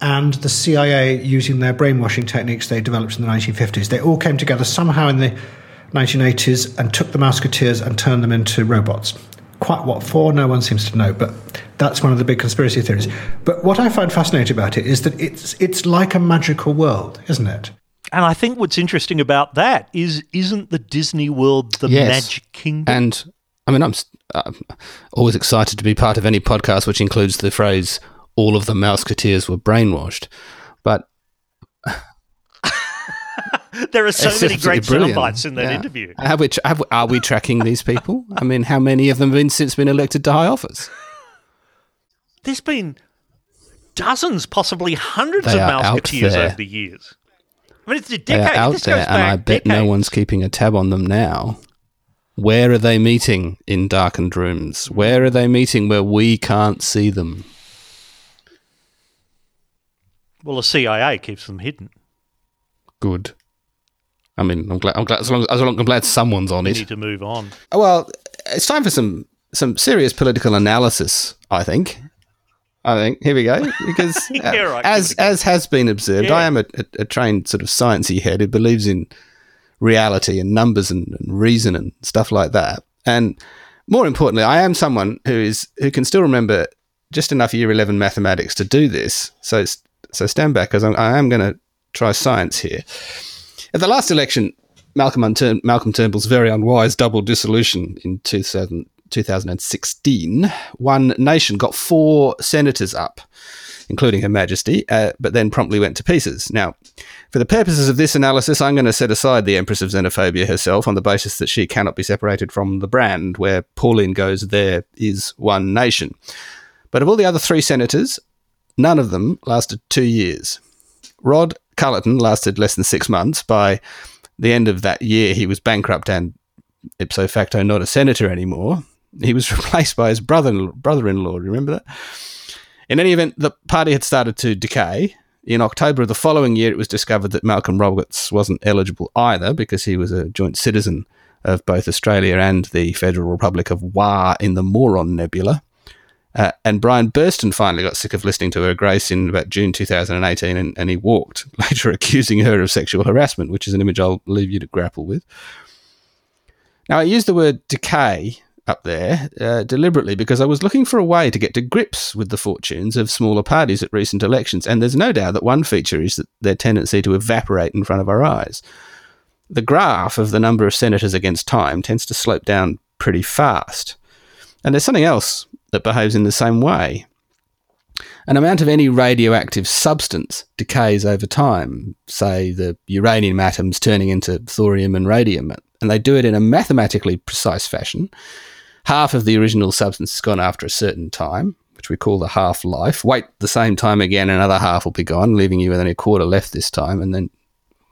and the CIA using their brainwashing techniques they developed in the 1950s. They all came together somehow in the 1980s and took the Mouseketeers and turned them into robots. Quite what for, no one seems to know, but that's one of the big conspiracy theories. But what I find fascinating about it is that it's, it's like a magical world, isn't it? And I think what's interesting about that is, isn't the Disney world the Yes. Magic Kingdom? And I mean, I'm, I'm always excited to be part of any podcast which includes the phrase "all of the Mouseketeers were brainwashed." But there are so many great sound bites in that Yeah. interview. Have we, have, are we tracking these people? I mean, how many of them have been since been elected to high office? There's been dozens, possibly hundreds They of are Mouseketeers over the years. I mean, it's a They are out this there, and I bet no one's keeping a tab on them now. Where are they meeting in darkened rooms? Where are they meeting where we can't see them? Well, the CIA keeps them hidden. Good. I mean, I'm glad. I'm glad. As long as long, I'm glad someone's on We it. need to move on. Well, it's time for some some serious political analysis. I think. I think here we go <laughs> because <laughs> Yeah, right, as as has been observed, Yeah. I am a, a, a trained sort of sciencey head who believes in reality and numbers and, and reason and stuff like that. And more importantly, I am someone who is who can still remember just enough year eleven mathematics to do this. So so stand back because I'm, going to try science here. At the last election, Malcolm, Malcolm Turnbull's very unwise double dissolution in 2000, 2016, One Nation got four senators up, including Her Majesty, uh, but then promptly went to pieces. Now, for the purposes of this analysis, I'm going to set aside the Empress of Xenophobia herself on the basis that she cannot be separated from the brand. Where Pauline goes, there is One Nation. But of all the other three senators, none of them lasted two years. Rod Culleton lasted less than six months. By the end of that year, he was bankrupt and ipso facto not a senator anymore. He was <laughs> replaced by his brother brother-in-law. Remember that? In any event, the party had started to decay. In October of the following year, it was discovered that Malcolm Roberts wasn't eligible either because he was a joint citizen of both Australia and the Federal Republic of Wa in the Moron Nebula. Uh, and Brian Burston finally got sick of listening to her grace in about June 2018 and, and he walked, <laughs> later accusing her of sexual harassment, which is an image I'll leave you to grapple with. Now, I used the word decay up there uh, deliberately because I was looking for a way to get to grips with the fortunes of smaller parties at recent elections, and there's no doubt that one feature is that their tendency to evaporate in front of our eyes. The graph of the number of senators against time tends to slope down pretty fast. And there's something else that behaves in the same way. An amount of any radioactive substance decays over time, say the uranium atoms turning into thorium and radium, and they do it in a mathematically precise fashion. Half of the original substance is gone after a certain time, which we call the half life. Wait the same time again, another half will be gone, leaving you with only a quarter left this time, and then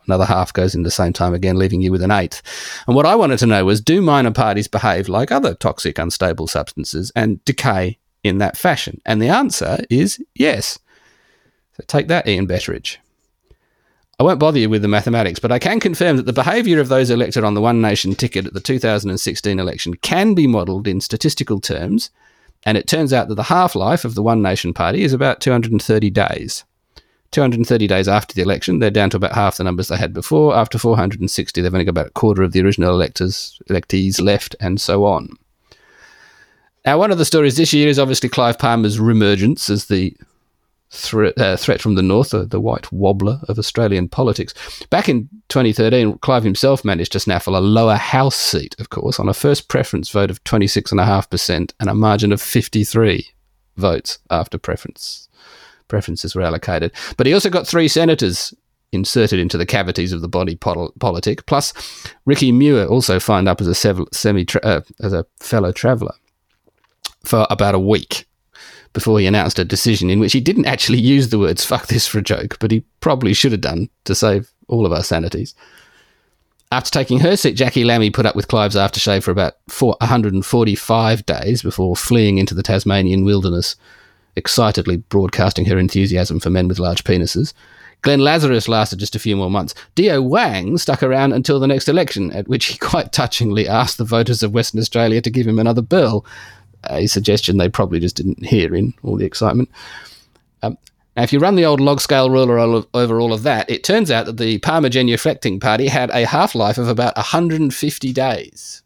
another half goes in the same time again, leaving you with an eighth. And what I wanted to know was do minor parties behave like other toxic, unstable substances and decay in that fashion? And the answer is yes. So take that, Ian Betteridge. I won't bother you with the mathematics, but I can confirm that the behaviour of those elected on the One Nation ticket at the 2016 election can be modelled in statistical terms, and it turns out that the half life of the One Nation Party is about 230 days. 230 days after the election, they're down to about half the numbers they had before. After 460, they've only got about a quarter of the original electors, electees left, and so on. Now, one of the stories this year is obviously Clive Palmer's reemergence as the threat, uh, threat from the north, uh, the white wobbler of Australian politics. Back in 2013, Clive himself managed to snaffle a lower house seat, of course, on a first preference vote of 26.5% and a margin of 53 votes after preference preferences were allocated. But he also got three senators inserted into the cavities of the body pol- politic. Plus, Ricky Muir also signed up as a sev- semi tra- uh, as a fellow traveller for about a week before he announced a decision in which he didn't actually use the words "fuck this" for a joke, but he probably should have done to save all of our sanities. After taking her seat, Jacqui Lambie put up with Clive's aftershave for about four, 145 days before fleeing into the Tasmanian wilderness, excitedly broadcasting her enthusiasm for men with large penises. Glenn Lazarus lasted just a few more months. Dio Wang stuck around until the next election, at which he quite touchingly asked the voters of Western Australia to give him another bill, a suggestion they probably just didn't hear in all the excitement. Um, now, if you run the old log scale ruler over all of that, it turns out that the Palmer genuflecting party had a half life of about 150 days.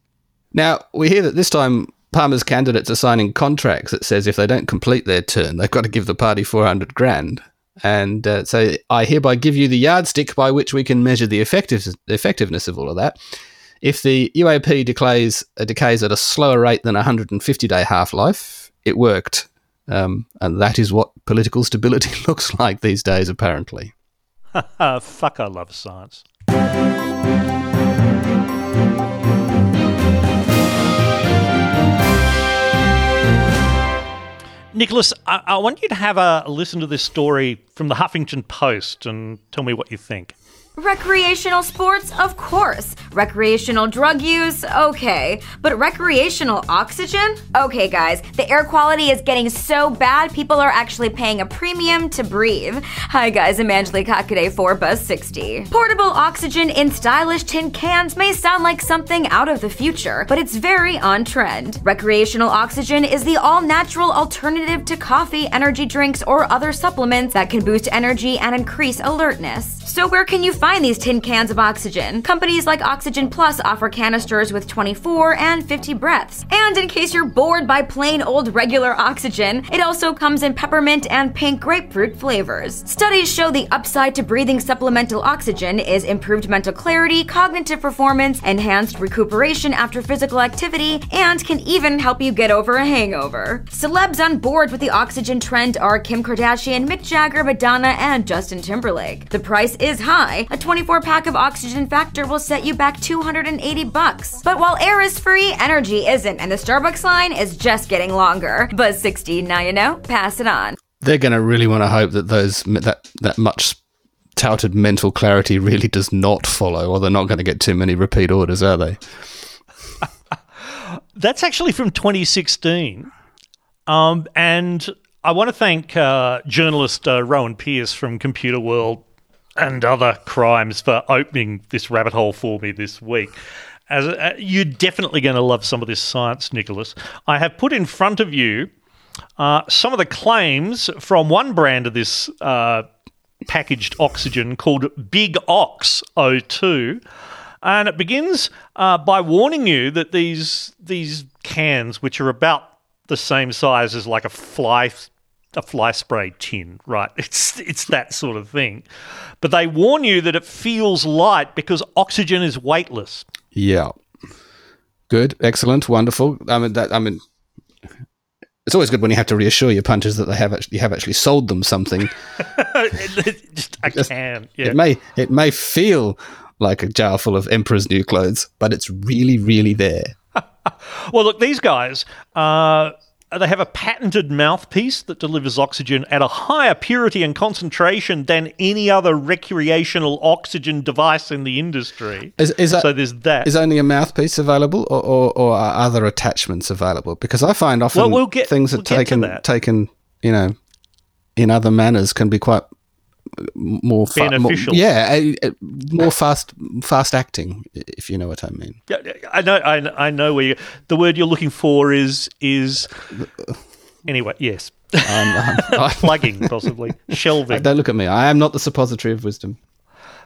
Now, we hear that this time Palmer's candidates are signing contracts that says if they don't complete their term, they've got to give the party 400 grand. And uh, so I hereby give you the yardstick by which we can measure the effective- effectiveness of all of that. If the UAP decays, uh, decays at a slower rate than a 150 day half life, it worked. Um, and that is what political <laughs> stability <laughs> looks like these days, apparently. <laughs> Fuck, I love science. Nicholas, I-, I want you to have a listen to this story from the Huffington Post and tell me what you think. Recreational sports? Of course. Recreational drug use? Okay. But recreational oxygen? Okay, guys, the air quality is getting so bad, people are actually paying a premium to breathe. Hi, guys, I'm Angelique Hockaday for Buzz 60. Portable oxygen in stylish tin cans may sound like something out of the future, but it's very on trend. Recreational oxygen is the all natural alternative to coffee, energy drinks, or other supplements that can boost energy and increase alertness. So, where can you find these tin cans of oxygen? Companies like Oxygen Plus offer canisters with 24 and 50 breaths. And in case you're bored by plain old regular oxygen, it also comes in peppermint and pink grapefruit flavors. Studies show the upside to breathing supplemental oxygen is improved mental clarity, cognitive performance, enhanced recuperation after physical activity, and can even help you get over a hangover. Celebs on board with the oxygen trend are Kim Kardashian, Mick Jagger, Madonna, and Justin Timberlake. The price is high. A 24 pack of Oxygen Factor will set you back 280 bucks. But while air is free, energy isn't, and the Starbucks line is just getting longer. Buzz 60, now you know, pass it on. They're going to really want to hope that those that that much touted mental clarity really does not follow, or they're not going to get too many repeat orders, are they? <laughs> That's actually from 2016. Um, and I want to thank uh, journalist uh, Rowan Pearce from Computer World and other crimes for opening this rabbit hole for me this week. As uh, you're definitely going to love some of this science, Nicholas. I have put in front of you uh, some of the claims from one brand of this uh, packaged oxygen called Big Ox O2. And it begins uh, by warning you that these these cans, which are about the same size as like a fly a fly spray tin, right? <laughs> It's it's that sort of thing. But they warn you that it feels light because oxygen is weightless. Yeah. Good, excellent, wonderful. I mean, that, I mean, it's always good when you have to reassure your punters that they have actually you have actually sold them something. <laughs> <laughs> Just a can. Yeah. It may it may feel like a jar full of Emperor's new clothes, but it's really, really there. well, look, these guys. Uh, Uh, they have a patented mouthpiece that delivers oxygen at a higher purity and concentration than any other recreational oxygen device in the industry. Is, is that, so there's that. Is only a mouthpiece available, or, or, or are other attachments available? Because I find often well, we'll get, things we'll are taken taken, you know, in other manners can be quite more fa- beneficial. More, yeah, more fast fast acting, if you know what I mean. Yeah, I know. I, I know where you, the word you're looking for is is. Anyway, yes, um, <laughs> plugging possibly shelving. Don't look at me. I am not the suppository of wisdom.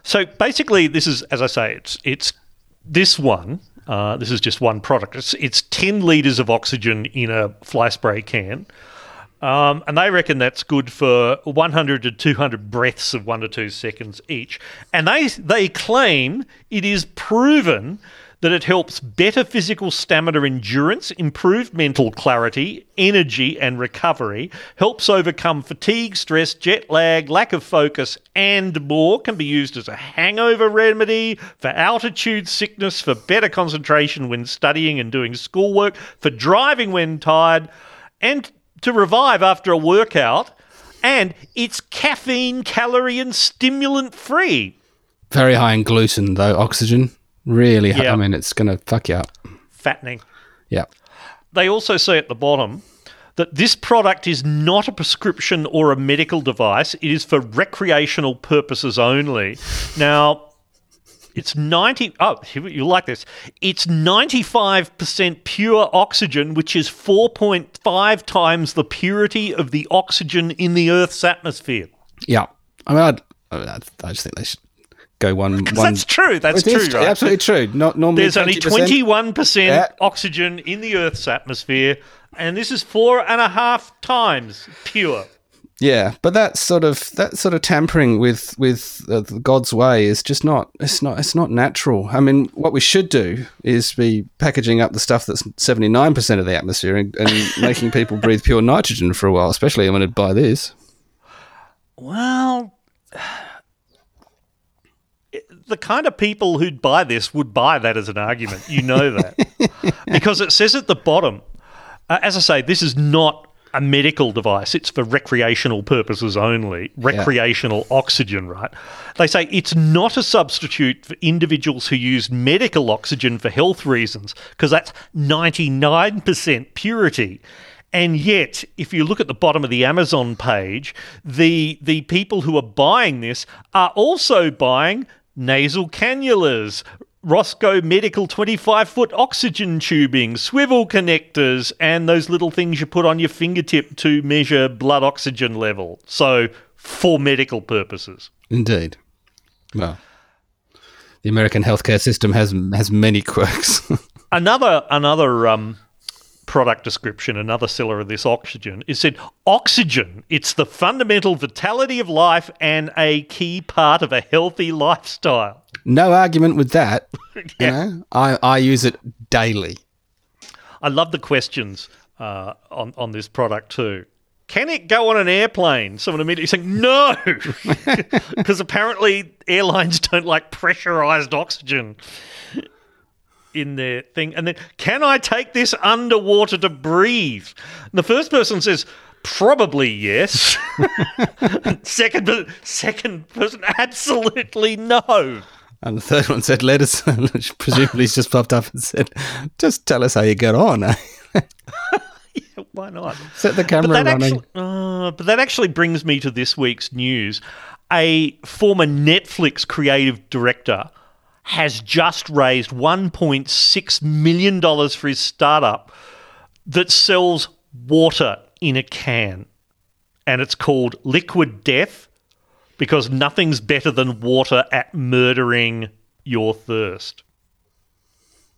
So basically, this is as I say, it's it's this one. Uh, this is just one product. It's it's ten liters of oxygen in a fly spray can. Um, and they reckon that's good for 100 to 200 breaths of one to two seconds each. And they they claim it is proven that it helps better physical stamina endurance, improved mental clarity, energy, and recovery, helps overcome fatigue, stress, jet lag, lack of focus, and more. Can be used as a hangover remedy, for altitude sickness, for better concentration when studying and doing schoolwork, for driving when tired, and to revive after a workout. And it's caffeine, calorie, and stimulant free. Very high in gluten, though. Oxygen. Really, Yeah. I mean, it's going to fuck you up. Fattening. Yeah. They also say at the bottom that this product is not a prescription or a medical device. It is for recreational purposes only. Now, it's 90 oh you like this it's 95% pure oxygen which is 4.5 times the purity of the oxygen in the earth's atmosphere Yeah. I mean, I'd, I, mean, I'd- I just think they should go one. one that's true that's true right? Absolutely true. Not normally. There's only 20%. 21% Yeah. oxygen in the Earth's atmosphere, and this is four and a half times pure. Yeah, but that sort of that sort of tampering with with uh, God's way is just not it's not it's not natural. I mean, what we should do is be packaging up the stuff that's seventy nine percent of the atmosphere and, and <laughs> making people breathe pure nitrogen for a while, especially when it buy this. Well, the kind of people who'd buy this would buy that as an argument. You know that. <laughs> because it says at the bottom, uh, as I say, this is not a medical device. It's for recreational purposes only. Recreational oxygen, right? They say it's not a substitute for individuals who use medical oxygen for health reasons because that's 99% purity. And yet, if you look at the bottom of the Amazon page, the the people who are buying this are also buying nasal cannulas, Roscoe Medical 25 foot oxygen tubing, swivel connectors, and those little things you put on your fingertip to measure blood oxygen level. So, for medical purposes. Indeed. Well, the American healthcare system has has many quirks. <laughs> Another another um, product description, another seller of this oxygen, is said oxygen. It's the fundamental vitality of life and a key part of a healthy lifestyle. no argument with that. <laughs> You know, I I use it daily. I love the questions uh, on on this product too. Can it go on an airplane? Someone immediately saying no, <laughs> <laughs> because apparently airlines don't like pressurized oxygen in their thing. And then, can I take this underwater to breathe? And the first person says. Probably yes. <laughs> second, second person, absolutely no. And the third one said, "Let us." <laughs> presumably, he's just popped up and said, "Just tell us how you get on." <laughs> eh?" Why not? Set the But camera that running. Actually, uh, but that actually brings me to this week's news. A former Netflix creative director has just raised $1.6 million for his startup that sells water in a can. And it's called Liquid Death because nothing's better than water at murdering your thirst.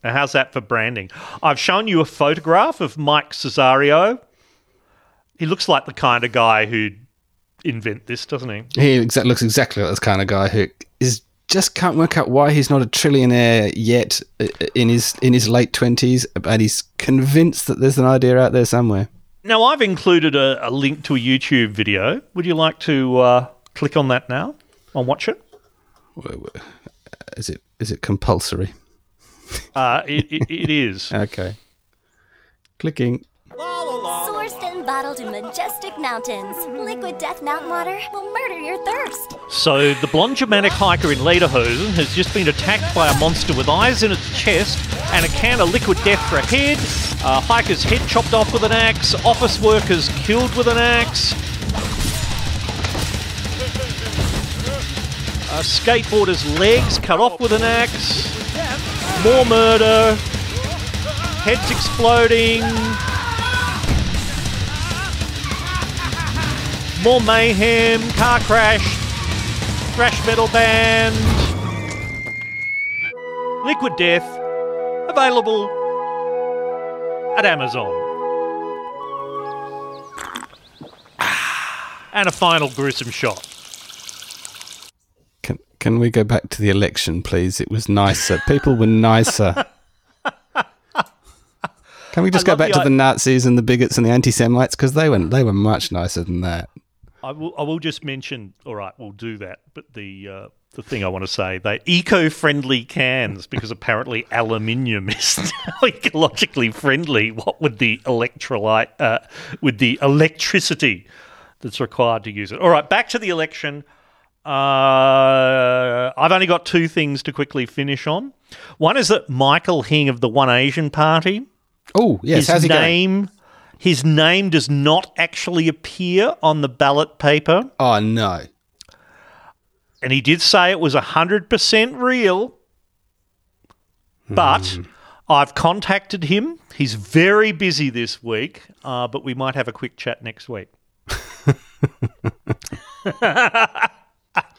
Now, how's that for branding? I've shown you a photograph of Mike Cessario. He looks like the kind of guy who'd invent this, doesn't he? He exa- looks exactly like this kind of guy who is just can't work out why he's not a trillionaire yet uh, in his in his late twenties, and he's convinced that there's an idea out there somewhere. Now, I've included a, a link to a YouTube video. Would you like to uh, click on that now and watch it? Is it is it compulsory? Uh, it, it, it is. <laughs> Okay. Clicking. Sourced and bottled in majestic mountains, liquid death mountain water will murder your thirst. So, the blonde Germanic hiker in Lederhosen has just been attacked by a monster with eyes in its chest and a can of liquid death for a head. A hiker's head chopped off with an axe. Office workers killed with an axe. A skateboarder's legs cut off with an axe. More murder. Heads exploding. More mayhem. Car crash. Thrash metal band. Liquid Death. Available at Amazon. Ah. And a final gruesome shot. Can can we go back to the election, please? It was nicer. People were nicer. Can we just I go back the to the Nazis and the bigots and the anti-Semites because they were they were much nicer than that. I will, I will just mention. All right, we'll do that. But the uh, the thing I want to say, they eco-friendly cans because apparently aluminium is now <laughs> ecologically friendly. What with the electrolyte, uh, with the electricity that's required to use it. All right, back to the election. Uh, I've only got two things to quickly finish on. One is that Michael Hing of the One Asian Party. Oh yes, his how's he going? His name does not actually appear on the ballot paper. Oh no. And he did say it was 100% real. But I've contacted him. He's very busy this week, uh, but we might have a quick chat next week. <laughs> <laughs>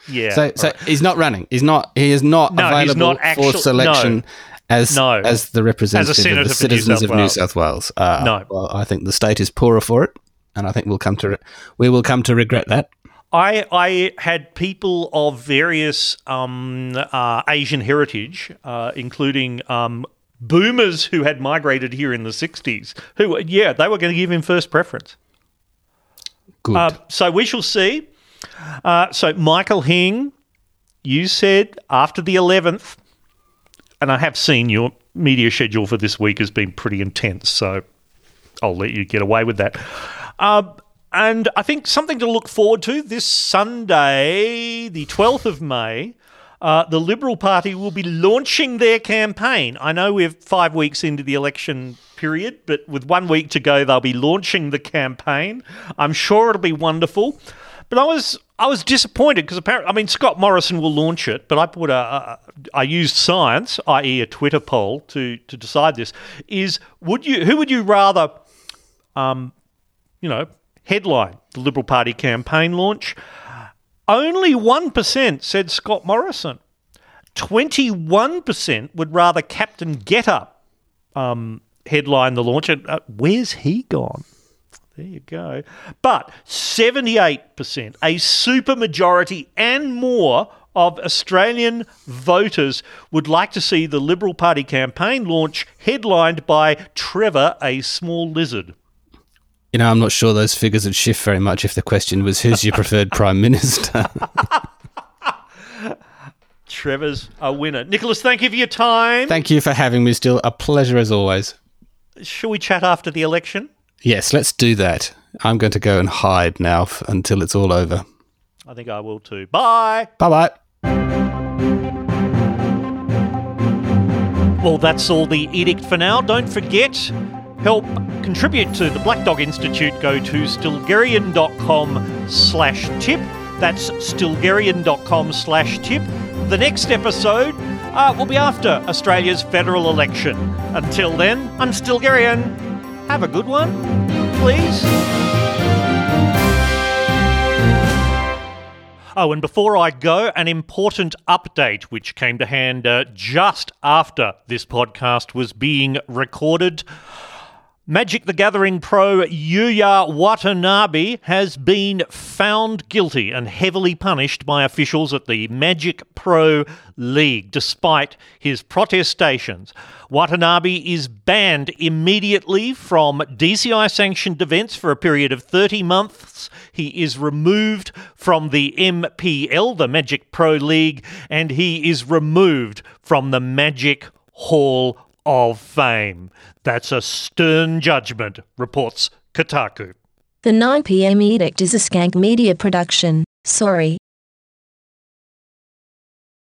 yeah. so so right. he's not running. He's not. He is not No, available not actu- for selection no. As No. as the representative senator of the for New citizens South of New South Wales. Uh, No. Well, I think the state is poorer for it, and I think we'll come to re- we will come to regret that. I, I had people of various um, uh, Asian heritage, uh, including um, boomers who had migrated here in the 60s, who, yeah, they were going to give him first preference. Good. Uh, so we shall see. Uh, so, Michael Hing, you said after the 11th, and I have seen your media schedule for this week has been pretty intense, so I'll let you get away with that. Uh, and I think something to look forward to this Sunday, the 12th of May. Uh, the Liberal Party will be launching their campaign. I know we're five weeks into the election period, but with one week to go, they'll be launching the campaign. I'm sure it'll be wonderful. But I was I was disappointed because apparently, I mean, Scott Morrison will launch it, but I put a, a I used science, i.e., a Twitter poll to to decide this. Is would you who would you rather, um, you know, headline the Liberal Party campaign launch? Only one percent said Scott Morrison. Twenty-one percent would rather Captain Getup um, headline the launch. And, uh, where's he gone? There you go. But 78%, a supermajority and more of Australian voters would like to see the Liberal Party campaign launch headlined by Trevor, a small lizard. You know, I'm not sure those figures would shift very much if the question was who's your preferred <laughs> prime minister. <laughs> Trevor's a winner. Nicholas, thank you for your time. Thank you for having me. Still a pleasure as always. Shall we chat after the election? Yes, let's do that. I'm going to go and hide now f- until it's all over. I think I will too. Bye. Bye bye. Well, that's all the edict for now. Don't forget, help contribute to the Black Dog Institute. Go to stilgherrian.com slash tip. That's stilgherrian.com slash tip. The next episode uh, will be after Australia's federal election. Until then, I'm Stilgherrian. Have a good one, please. Oh, and before I go, an important update which came to hand uh, just after this podcast was being recorded. Magic the Gathering pro Yuya Watanabe has been found guilty and heavily punished by officials at the Magic Pro League despite his protestations. Watanabe is banned immediately from DCI sanctioned events for a period of 30 months. He is removed from the MPL, the Magic Pro League, and he is removed from the Magic Hall of Fame. That's a stern judgment, reports Kotaku. The 9pm edict is a skank media production. Sorry.